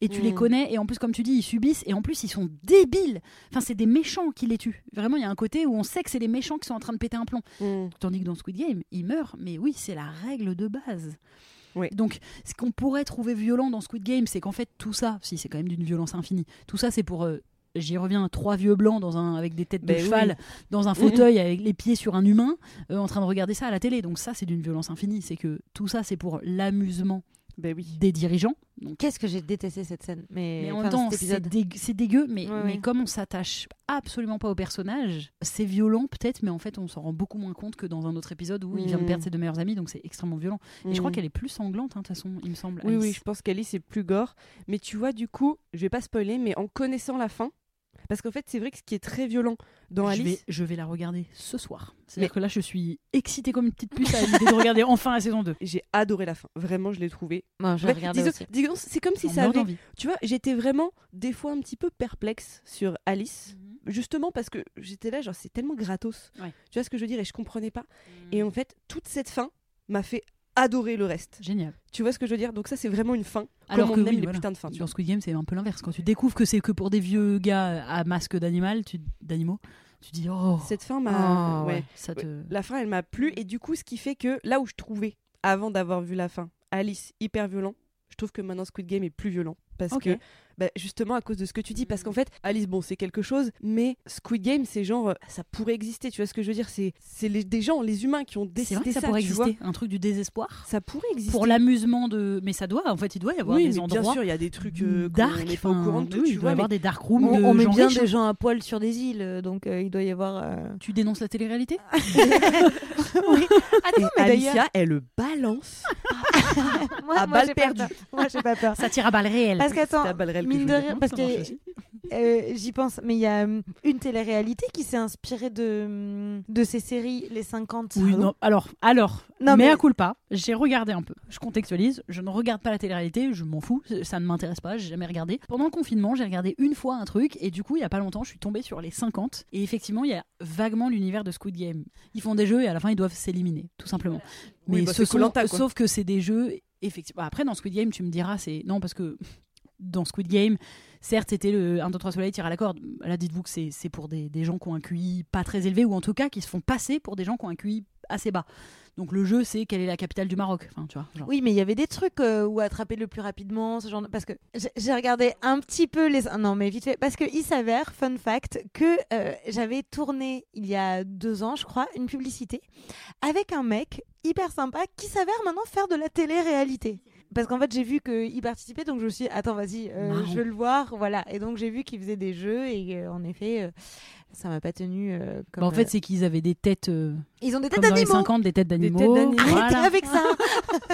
et tu les Mm. connais. Et en plus, comme tu dis, ils subissent et en plus, ils sont débiles. Enfin, c'est des méchants qui les tuent. Vraiment, il y a un côté où on sait que c'est les méchants qui sont en train de péter un plomb. Mm. Tandis que dans Squid Game, ils meurent. Mais oui, c'est la règle de base. Oui. Donc, ce qu'on pourrait trouver violent dans Squid Game, c'est qu'en fait, tout ça, si c'est quand même d'une violence infinie, tout ça, c'est pour. euh, J'y reviens, trois vieux blancs dans un, avec des têtes de Ben oui. cheval dans un fauteuil avec les pieds sur un humain euh, en train de regarder ça à la télé. Donc ça, c'est d'une violence infinie. C'est que tout ça, c'est pour l'amusement Ben oui. des dirigeants. Qu'est-ce que j'ai détesté cette scène? Mais, mais en même temps, c'est dégueu, c'est dégueu, mais, Ouais, mais ouais. comme on s'attache absolument pas au personnage, c'est violent peut-être, mais en fait, on s'en rend beaucoup moins compte que dans un autre épisode où il vient de Mhm. perdre ses deux meilleurs amis, donc c'est extrêmement violent. Et je crois Mm. qu'elle est plus sanglante, hein, de toute façon, il me semble. Oui, oui, je pense qu'Alice est plus gore. Mais tu vois, du coup, je vais pas spoiler, mais en connaissant la fin, parce qu'en fait, c'est vrai que ce qui est très violent dans je Alice, vais, je vais la regarder ce soir. C'est-à-dire Mais- que là, je suis excitée comme une petite puce à l'idée de regarder enfin la saison 2. j'ai adoré la fin. Vraiment, je l'ai trouvé. Moi, je vais Ouais, regarder disons- aussi. disons, c'est comme si On ça avait. d'envie. Tu vois, j'étais vraiment des fois un petit peu perplexe sur Alice. Mhm. Justement parce que j'étais là, genre, c'est tellement gratos. Ouais. Tu vois ce que je veux dire Et je comprenais pas. Et en fait, toute cette fin m'a fait adorer le reste. Génial. Tu vois ce que je veux dire? Donc ça, c'est vraiment une fin. Alors comme que on aime oui, les voilà. putains de fins. Dans. Squid Game, c'est un peu l'inverse. Quand tu découvres que c'est que pour des vieux gars à masque d'animal, tu... d'animaux, tu dis oh, Cette fin m'a. Oh, ouais. ça te. La fin, elle m'a plu. Et du coup, ce qui fait que là où je trouvais, avant d'avoir vu la fin, Alice hyper violent, je trouve que maintenant Squid Game est plus violent. Parce que, bah, justement, à cause de ce que tu dis. Parce qu'en fait, Alice, bon, c'est quelque chose. Mais Squid Game, c'est genre. euh, Ça pourrait exister. Tu vois ce que je veux dire? C'est c'est les- des gens, les humains qui ont C'est décidé vrai que ça, ça. pourrait tu vois. exister, un truc du désespoir? Ça pourrait exister. Pour l'amusement de. Mais ça doit, en fait, il doit y avoir oui, des mais endroits. bien sûr, il y a des trucs euh, dark, n'est pas au courant de tout, oui, tu il doit y avoir des dark rooms On, de on met bien des gens à poil sur des îles, euh, donc euh, il doit y avoir. euh, Tu dénonces la télé-réalité? Oui. Attends, mais. Alicia, elle le balance Moi, à moi, balle perdue. Moi, j'ai pas peur. Ça tire à balles réelles. Parce qu'attends, Mine de rien, parce que euh, j'y pense, mais il y a hum, une télé-réalité qui s'est inspirée de, hum, de ces séries, les 50. Oui, non. Alors, alors, Non, mais à coup pas. J'ai regardé un peu. Je contextualise. Je ne regarde pas la télé-réalité. Je m'en fous. Ça ne m'intéresse pas. J'ai jamais regardé. Pendant le confinement, j'ai regardé une fois un truc et du coup, il y a pas longtemps, je suis tombée sur les 50 et effectivement, il y a vaguement l'univers de Squid Game. Ils font des jeux et à la fin, ils doivent s'éliminer, tout simplement. Oui, Mais bah, ce sont, sauf que c'est des jeux effectivement. Après, dans Squid Game, tu me diras, c'est non parce que dans Squid Game, certes, c'était le 1, 2, 3 soleil, tire à la corde. Là, dites-vous que c'est pour des, des gens qui ont un QI pas très élevé ou en tout cas qui se font passer pour des gens qui ont un QI assez bas. Donc le jeu, c'est quelle est la capitale du Maroc. Enfin, tu vois. Oui, mais il y avait des trucs euh, où attraper le plus rapidement, ce genre de... Parce que j'ai- j'ai regardé un petit peu les... Non, mais vite fait. Parce qu'il s'avère, fun fact, que euh, j'avais tourné, il y a deux ans, je crois, une publicité avec un mec hyper sympa qui s'avère maintenant faire de la télé-réalité. Parce qu'en fait, j'ai vu qu'il participait, donc je me suis dit, attends, vas-y, euh, je veux le voir. Voilà. Et donc, j'ai vu qu'il faisait des jeux et euh, en effet, euh, ça m'a pas tenu euh, comme... Bah, en fait, c'est qu'ils avaient des têtes. Ils ont des têtes d'animaux 50, des têtes d'animaux. Voilà. avec ça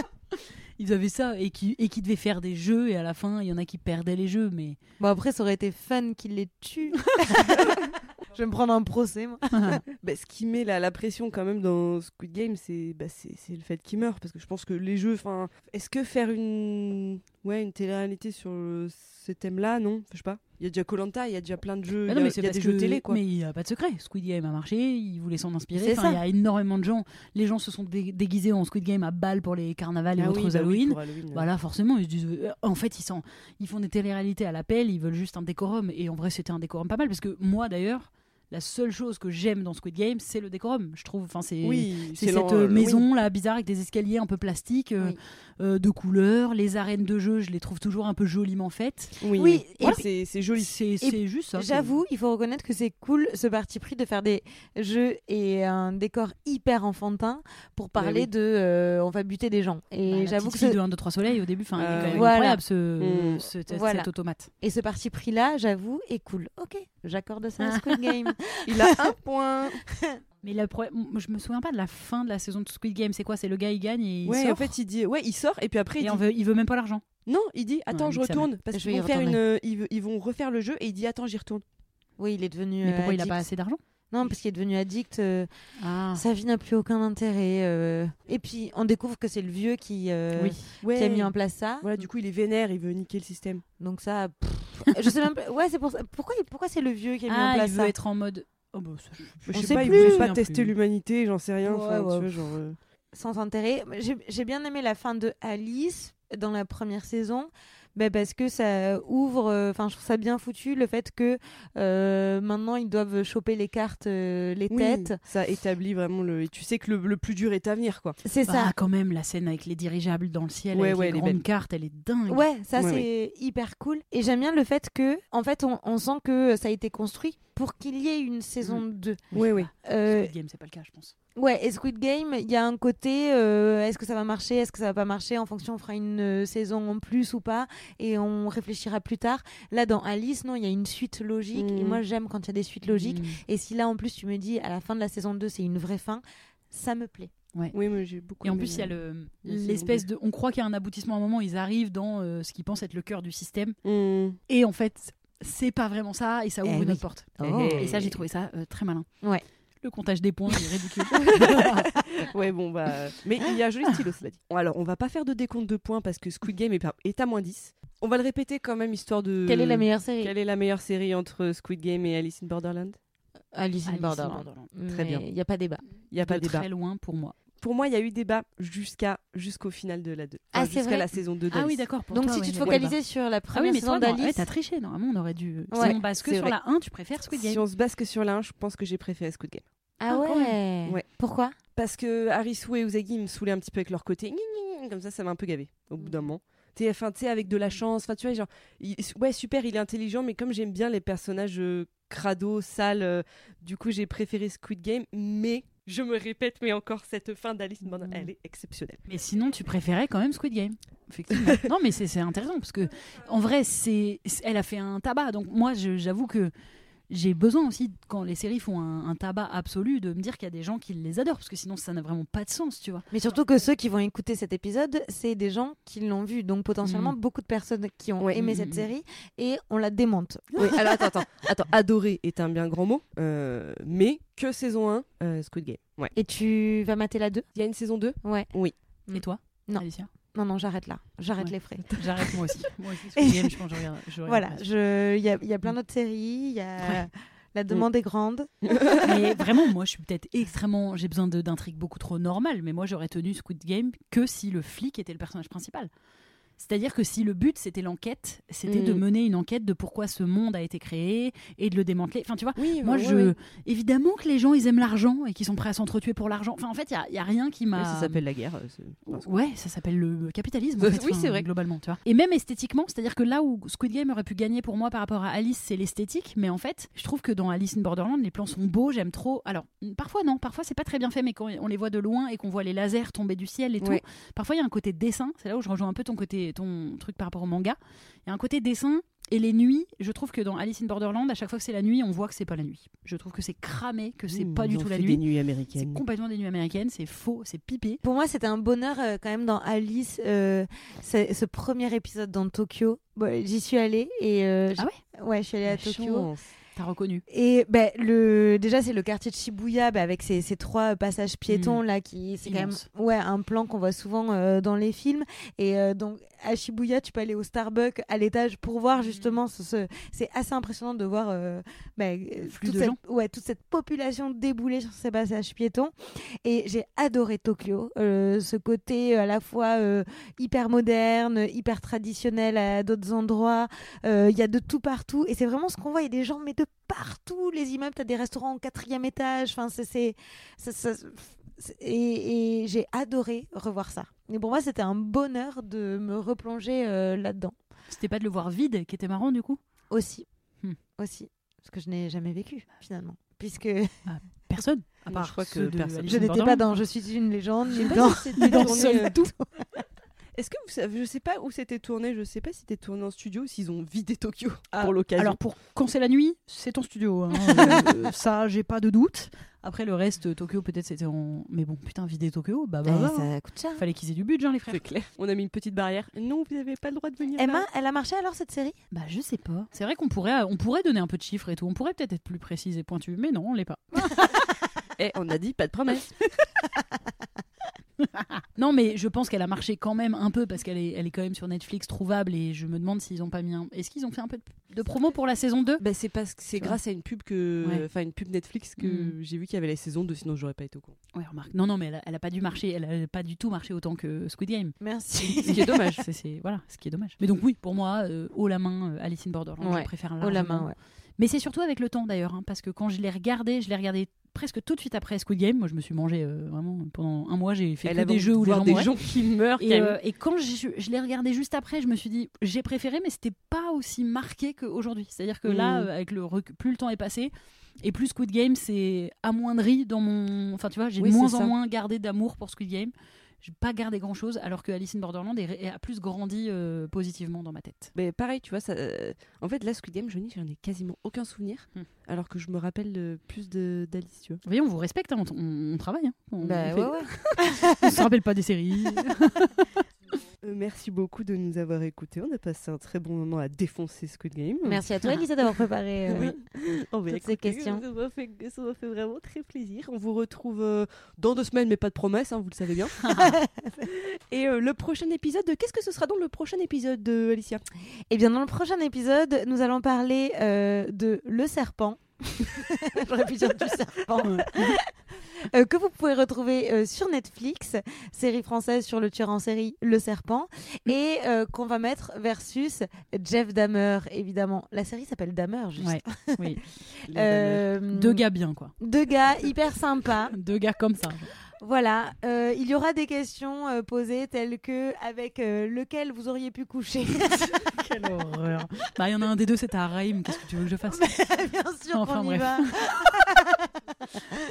Ils avaient ça et qui, et qui devaient faire des jeux et à la fin, il y en a qui perdaient les jeux. Mais Bon, après, ça aurait été fun qu'il les tue. je vais me prendre un procès, moi. Bah, ce qui met la, la pression quand même dans Squid Game, c'est bah, le fait qu'il meurt. Parce que je pense que les jeux. enfin Est-ce que faire une, ouais, une télé-réalité sur euh, ce thème-là Non, je sais pas. Il y a déjà Colanta, il y a déjà plein de jeux. Ah il non, y a, y des jeux télé, quoi. Mais il n'y a pas de secret. Squid Game a marché, ils voulaient s'en inspirer. Enfin, il y a énormément de gens. Les gens se sont dé- déguisés en Squid Game à balles pour les carnavals et Ah autres oui, bah oui, Halloween. ouais. Voilà, forcément, ils se disent. euh, en fait, ils, sont, ils font des téléréalités à l'appel, ils veulent juste un décorum. Et en vrai, c'était un décorum pas mal, parce que moi, d'ailleurs, la seule chose que j'aime dans Squid Game, c'est le décorum. Je trouve. Enfin, c'est. Oui, cette euh, oui. maison là bizarre avec des escaliers un peu plastiques euh, Oui. euh, de couleurs, les arènes de jeu, je les trouve toujours un peu joliment faites. Oui, c'est joli. C'est juste ça. J'avoue, il faut reconnaître que c'est cool ce parti pris de faire des jeux et un décor hyper enfantin pour Bah parler oui. de euh, on va buter des gens. Bah, Et la j'avoue que ce... de 1, 2, 3 soleil au début, enfin, il est Euh, quand même voilà. incroyable ce, Mm. ce- cet- Voilà. cet automate. et ce parti pris là, j'avoue, est cool. Ok, j'accorde ça à Squid Game. Il a un point. Mais le problème- moi, je me souviens pas de la fin de la saison de Squid Game. C'est quoi? C'est le gars il gagne et il ouais, sort. en fait, il dit. Ouais, il sort et puis après, il et dit. on veut, il veut même pas l'argent. Non, il dit. Attends, Ouais, je retourne. Parce Je qu'ils vont, faire une, euh, ils, vont refaire le jeu et il dit Attends, j'y retourne. oui, il est devenu. Mais euh, pourquoi il a pas assez d'argent? Non, parce qu'il est devenu addict. euh, Ah. Sa vie n'a plus aucun intérêt. euh. Et puis, on découvre que c'est le vieux qui, euh, Oui. Ouais. qui a mis en place ça. Voilà, du coup, il est vénère, il veut niquer le système. Donc ça, pff, je sais même pas. Ouais, c'est pour ça. Pourquoi, pourquoi c'est le vieux qui a mis en Ah, place il ça veut être en mode. Oh bah, ça, je- Je On sais sait pas, il plus. voulait pas tester l'humanité, j'en sais rien. Ouais, enfin, ouais. tu vois, genre, euh, sans intérêt. J'ai j'ai bien aimé la fin de Alice dans la première saison. Bah, parce que ça ouvre, euh, enfin je trouve ça bien foutu le fait que euh, maintenant ils doivent choper les cartes, euh, les oui, têtes. Ça établit vraiment le. Et tu sais que le, le plus dur est à venir, quoi. C'est ça. Ah, quand même, la scène avec les dirigeables dans le ciel, Ouais, avec ouais, les elle est grandes belle. cartes, elle est dingue. Ouais, ça Ouais, c'est hyper cool. Et j'aime bien le fait que, en fait, on, on sent que ça a été construit pour qu'il y ait une saison 2. Oui, oui. Euh, Squid Game, c'est pas le cas, je pense. ouais, et Squid Game, il y a un côté, euh, est-ce que ça va marcher, est-ce que ça va pas marcher, en fonction, on fera une euh, saison en plus ou pas, et on réfléchira plus tard. Là, dans Alice, non, il y a une suite logique, et Mhm. moi j'aime quand il y a des suites logiques. Mm. Et si là, en plus, tu me dis, à la fin de la saison 2, c'est une vraie fin, ça me plaît. Oui, mais j'ai beaucoup. Et en plus, il y a le- l'espèce de. On croit qu'il y a un aboutissement à un moment, ils arrivent dans euh, ce qu'ils pensent être le cœur du système. Mm. Et en fait, c'est pas vraiment ça, et ça ouvre Eh une oui. autre porte. Oh. Et ça, j'ai trouvé ça euh, très malin. Ouais. Le comptage des points est ridicule. Ouais, bon, bah. Mais il y a un joli stylo, cela dit. Alors, on va pas faire de décompte de points parce que Squid Game est, à moins 10. On va le répéter quand même, histoire de. Quelle est la meilleure série? Quelle est la meilleure série entre Squid Game et Alice in Borderland? Alice in Borderland. Borderland. Très bien. Il n'y a pas débat. Il n'y a pas de de débat. très loin pour moi. Pour moi, il y a eu débat jusqu'à jusqu'au final de la 2. Ah, c'est jusqu'à la saison 2 Ah d'Alice. oui, d'accord. pour Donc toi, si ouais, tu te focalisais sur la Ah première oui, mais saison toi, non, ouais, d'Alice, t'as triché. Normalement, on aurait dû. Ouais, si on base que c'est sur vrai. la 1, tu préfères Squid Game. Si on se base que sur la 1, je pense que j'ai préféré Squid Game. ah Ah, ouais. Ouais. Pourquoi? Parce que Harisu et Uzagi me saoulaient un petit peu avec leur côté. Comme ça, ça m'a un peu gavé au bout d'un moment. Tu sais, enfin, tu sais, avec de la chance. Enfin, tu vois, genre, il- ouais, super, il est intelligent, mais comme j'aime bien les personnages euh, crado, sales, euh, du coup, j'ai préféré Squid Game. Mais, je me répète, mais encore, cette fin d'Alice Borderland, elle est exceptionnelle. Mais sinon, tu préférais quand même Squid Game. Effectivement. non, mais c'est intéressant parce que, en vrai, c'est elle a fait un tabac. Donc, moi, j'avoue que j'ai besoin aussi, quand les séries font un, un tabac absolu, de me dire qu'il y a des gens qui les adorent parce que sinon, ça n'a vraiment pas de sens, tu vois. Mais surtout que ceux qui vont écouter cet épisode, c'est des gens qui l'ont vu. Donc potentiellement Mm. beaucoup de personnes qui ont Ouais. aimé cette mm. série et on la démonte. Oui, alors attends, attends, attends. Adorer est un bien grand mot, euh, mais que saison 1, euh, Squid Game. Ouais. Et tu vas mater la 2 Il y a une saison 2 Ouais. Et toi? Non. Alicia? Non, non, j'arrête là. J'arrête Ouais. les frais. J'arrête moi aussi. Moi aussi, je pense que je regarde. je regarde Voilà, il y a, il y a plein d'autres séries. Il y a Ouais. La demande est grande. mais vraiment, moi, je suis peut-être extrêmement. J'ai besoin d'intrigues beaucoup trop normales, mais moi, j'aurais tenu Squid Game que si le flic était le personnage principal. C'est-à-dire que si le but c'était l'enquête, c'était de Mm. mener une enquête de pourquoi ce monde a été créé et de le démanteler. Enfin, tu vois, Oui, moi, je. Évidemment que les gens, ils aiment l'argent et qu'ils sont prêts à s'entretuer pour l'argent. Enfin, en fait, il n'y a, rien qui m'a. Ça s'appelle la guerre. euh, Ouais, ça s'appelle le capitalisme. en Oui, fait, c'est vrai. Globalement, tu vois. Et même esthétiquement, c'est-à-dire que là où Squid Game aurait pu gagner pour moi par rapport à Alice, c'est l'esthétique. Mais en fait, je trouve que dans Alice in Borderland, les plans sont beaux. J'aime trop. Alors, parfois non, parfois c'est pas très bien fait, mais quand on les voit de loin et qu'on voit les lasers tomber du ciel et tout, parfois il y a un côté dessin. C'est là où je rejoins un peu ton côté, ton truc par rapport au manga. Il y a un côté dessin. Et les nuits, je trouve que dans Alice in Borderland, à chaque fois que c'est la nuit, on voit que c'est pas la nuit. Je trouve que c'est cramé, que c'est Mmh, pas du tout la nuit. des nuits C'est américaines. complètement des nuits américaines, c'est faux, c'est pipé. Pour moi, c'était un bonheur euh, quand même dans Alice, euh, c'est- ce premier épisode dans Tokyo. Bon, J'y suis allée et euh, Ah j'ai- ouais, je suis allée à La Tokyo. chance. T'as reconnu. Et ben le déjà c'est le quartier de Shibuya bah, avec ces, ces trois passages piétons là qui c'est quand même ouais un plan qu'on voit souvent euh, dans les films. Et euh, donc à Shibuya tu peux aller au Starbucks à l'étage pour voir justement ce, ce- c'est assez impressionnant de voir euh, euh, flux toute de cette, gens. ouais toute cette population débouler sur ces passages piétons. Et j'ai adoré Tokyo euh, ce côté à la fois euh, hyper moderne hyper traditionnel à d'autres endroits. Euh, il y a de tout partout. Et c'est vraiment ce qu'on voit. Il y a des gens de partout les immeubles t'as des restaurants au quatrième étage enfin c'est et, et j'ai adoré revoir ça et pour moi c'était un bonheur de me replonger euh, là-dedans C'était pas de le voir vide qui était marrant du coup? Aussi Hmm. aussi parce que je n'ai jamais vécu finalement puisque Personne. À Moi, part je crois que personne. Je n'étais pas dans je suis une légende ni dans dans tourné, Seul tout. Est-ce que vous savez, je sais pas où c'était tourné, je sais pas si c'était tourné en studio ou s'ils ont vidé Tokyo Ah, pour l'occasion. Alors pour quand c'est la nuit, c'est ton studio. hein. Euh, ça, j'ai pas de doute. Après le reste, Tokyo peut-être c'était en. Mais bon, putain, vider Tokyo, bah bah. Eh, bah, ça coûte cher. Fallait qu'ils aient du budget, hein, les frères. c'est clair. On a mis une petite barrière. Non, vous n'avez pas le droit de venir. Emma, là. elle a marché alors cette série? Bah je sais pas. C'est vrai qu'on pourrait, on pourrait donner un peu de chiffres et tout. On pourrait peut-être être plus précis et pointu, mais non, on l'est pas. Eh, on a dit pas de promesse. Non, mais je pense qu'elle a marché quand même un peu parce qu'elle est, elle est quand même sur Netflix trouvable et je me demande s'ils ont pas mis un. Est-ce qu'ils ont fait un peu de, de promo pour la saison 2 Bah, c'est parce que c'est grâce à une pub que, Ouais. enfin une pub Netflix que Mm. j'ai vu qu'il y avait la saison 2, sinon j'aurais pas été au courant. Ouais, remarque. Non, non, mais elle a, elle a pas dû marcher. Elle a pas du tout marché autant que Squid Game. Merci. Ce qui est dommage. C'est, voilà, ce qui est dommage. Mais donc oui, pour moi, euh, haut la main, euh, Alice in Borderland, Ouais, je préfère Oh la main, ouais. Mais c'est surtout avec le temps d'ailleurs, hein, parce que quand je l'ai regardé, je l'ai regardé presque tout de suite après Squid Game. Moi, je me suis mangé euh, vraiment pendant un mois. J'ai fait Elle que a des jeux où les gens des gens qui meurent. Et, euh, et quand je, je l'ai regardé juste après, je me suis dit j'ai préféré, mais c'était pas aussi marqué qu'aujourd'hui. C'est-à-dire que là, euh, avec le rec- plus le temps est passé et plus Squid Game c'est amoindri dans mon. Enfin, tu vois, j'ai Oui, moins en ça. moins gardé d'amour pour Squid Game. J'ai pas gardé grand chose, alors que Alice in Borderland est, est- a plus grandi euh, positivement dans ma tête. Mais pareil, tu vois, ça, euh, en fait, là, Squid Game, je j'en ai quasiment aucun souvenir, Hmm. alors que je me rappelle euh, plus d'Alice, tu vois. Vous voyez, on vous respecte, hein, on, on- on travaille. hein. On, Bah, ouais, ouais. on se rappelle pas des séries. Euh, merci beaucoup de nous avoir écoutés. On a passé un très bon moment à défoncer Squid Game. Merci à toi, Elisa, d'avoir préparé euh, Oh, toutes ces questions. Ça m'a fait, fait vraiment très plaisir. On vous retrouve euh, dans deux semaines, mais pas de promesses, hein, vous le savez bien. Et euh, le prochain épisode, qu'est-ce que ce sera donc le prochain épisode de Alicia? Eh bien, dans le prochain épisode, nous allons parler de Le Serpent. J'aurais pu dire du serpent. Euh, que vous pouvez retrouver euh, sur Netflix, série française sur le tueur en série Le Serpent, et euh, qu'on va mettre versus Jeff Dahmer, évidemment. La série s'appelle Dahmer, juste. Ouais, oui. Euh, Deux gars bien, quoi. Deux gars hyper sympas. Deux gars comme ça. Voilà, euh, il y aura des questions euh, posées telles que avec euh, lequel vous auriez pu coucher. Quelle horreur. Bah, il y en a un des deux, c'est à Raïm. Qu'est-ce que tu veux que je fasse Bien sûr Enfin, qu'on y va.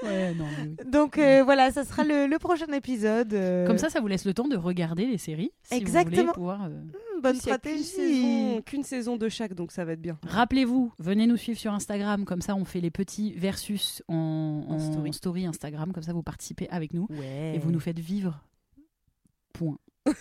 Ouais, non, mais oui. Donc euh, voilà, ça sera le, le prochain épisode. euh, Comme ça, ça vous laisse le temps de regarder les séries. Si Vous Exactement. voulez pouvoir, euh, hmm, bonne stratégie. saison, qu'une saison de chaque, donc ça va être bien. Rappelez-vous, venez nous suivre sur Instagram. Comme ça, on fait les petits versus en, En en story. story. Instagram. Comme ça, vous participez avec nous Ouais. et vous nous faites vivre. Point.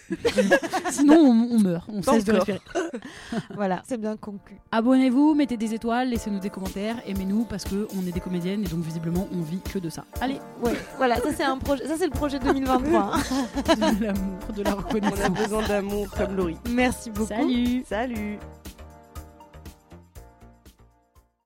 Sinon, on, on meurt. On cesse de respirer. Voilà, c'est bien conclu. Abonnez-vous, mettez des étoiles, laissez-nous des commentaires, aimez-nous parce que on est des comédiennes et donc visiblement on vit que de ça. Allez, Ouais, voilà, ça c'est un projet, ça c'est le projet 2023. hein. de l'amour, de la On a reconnaissance. besoin d'amour comme Laurie. Merci beaucoup. Salut Salut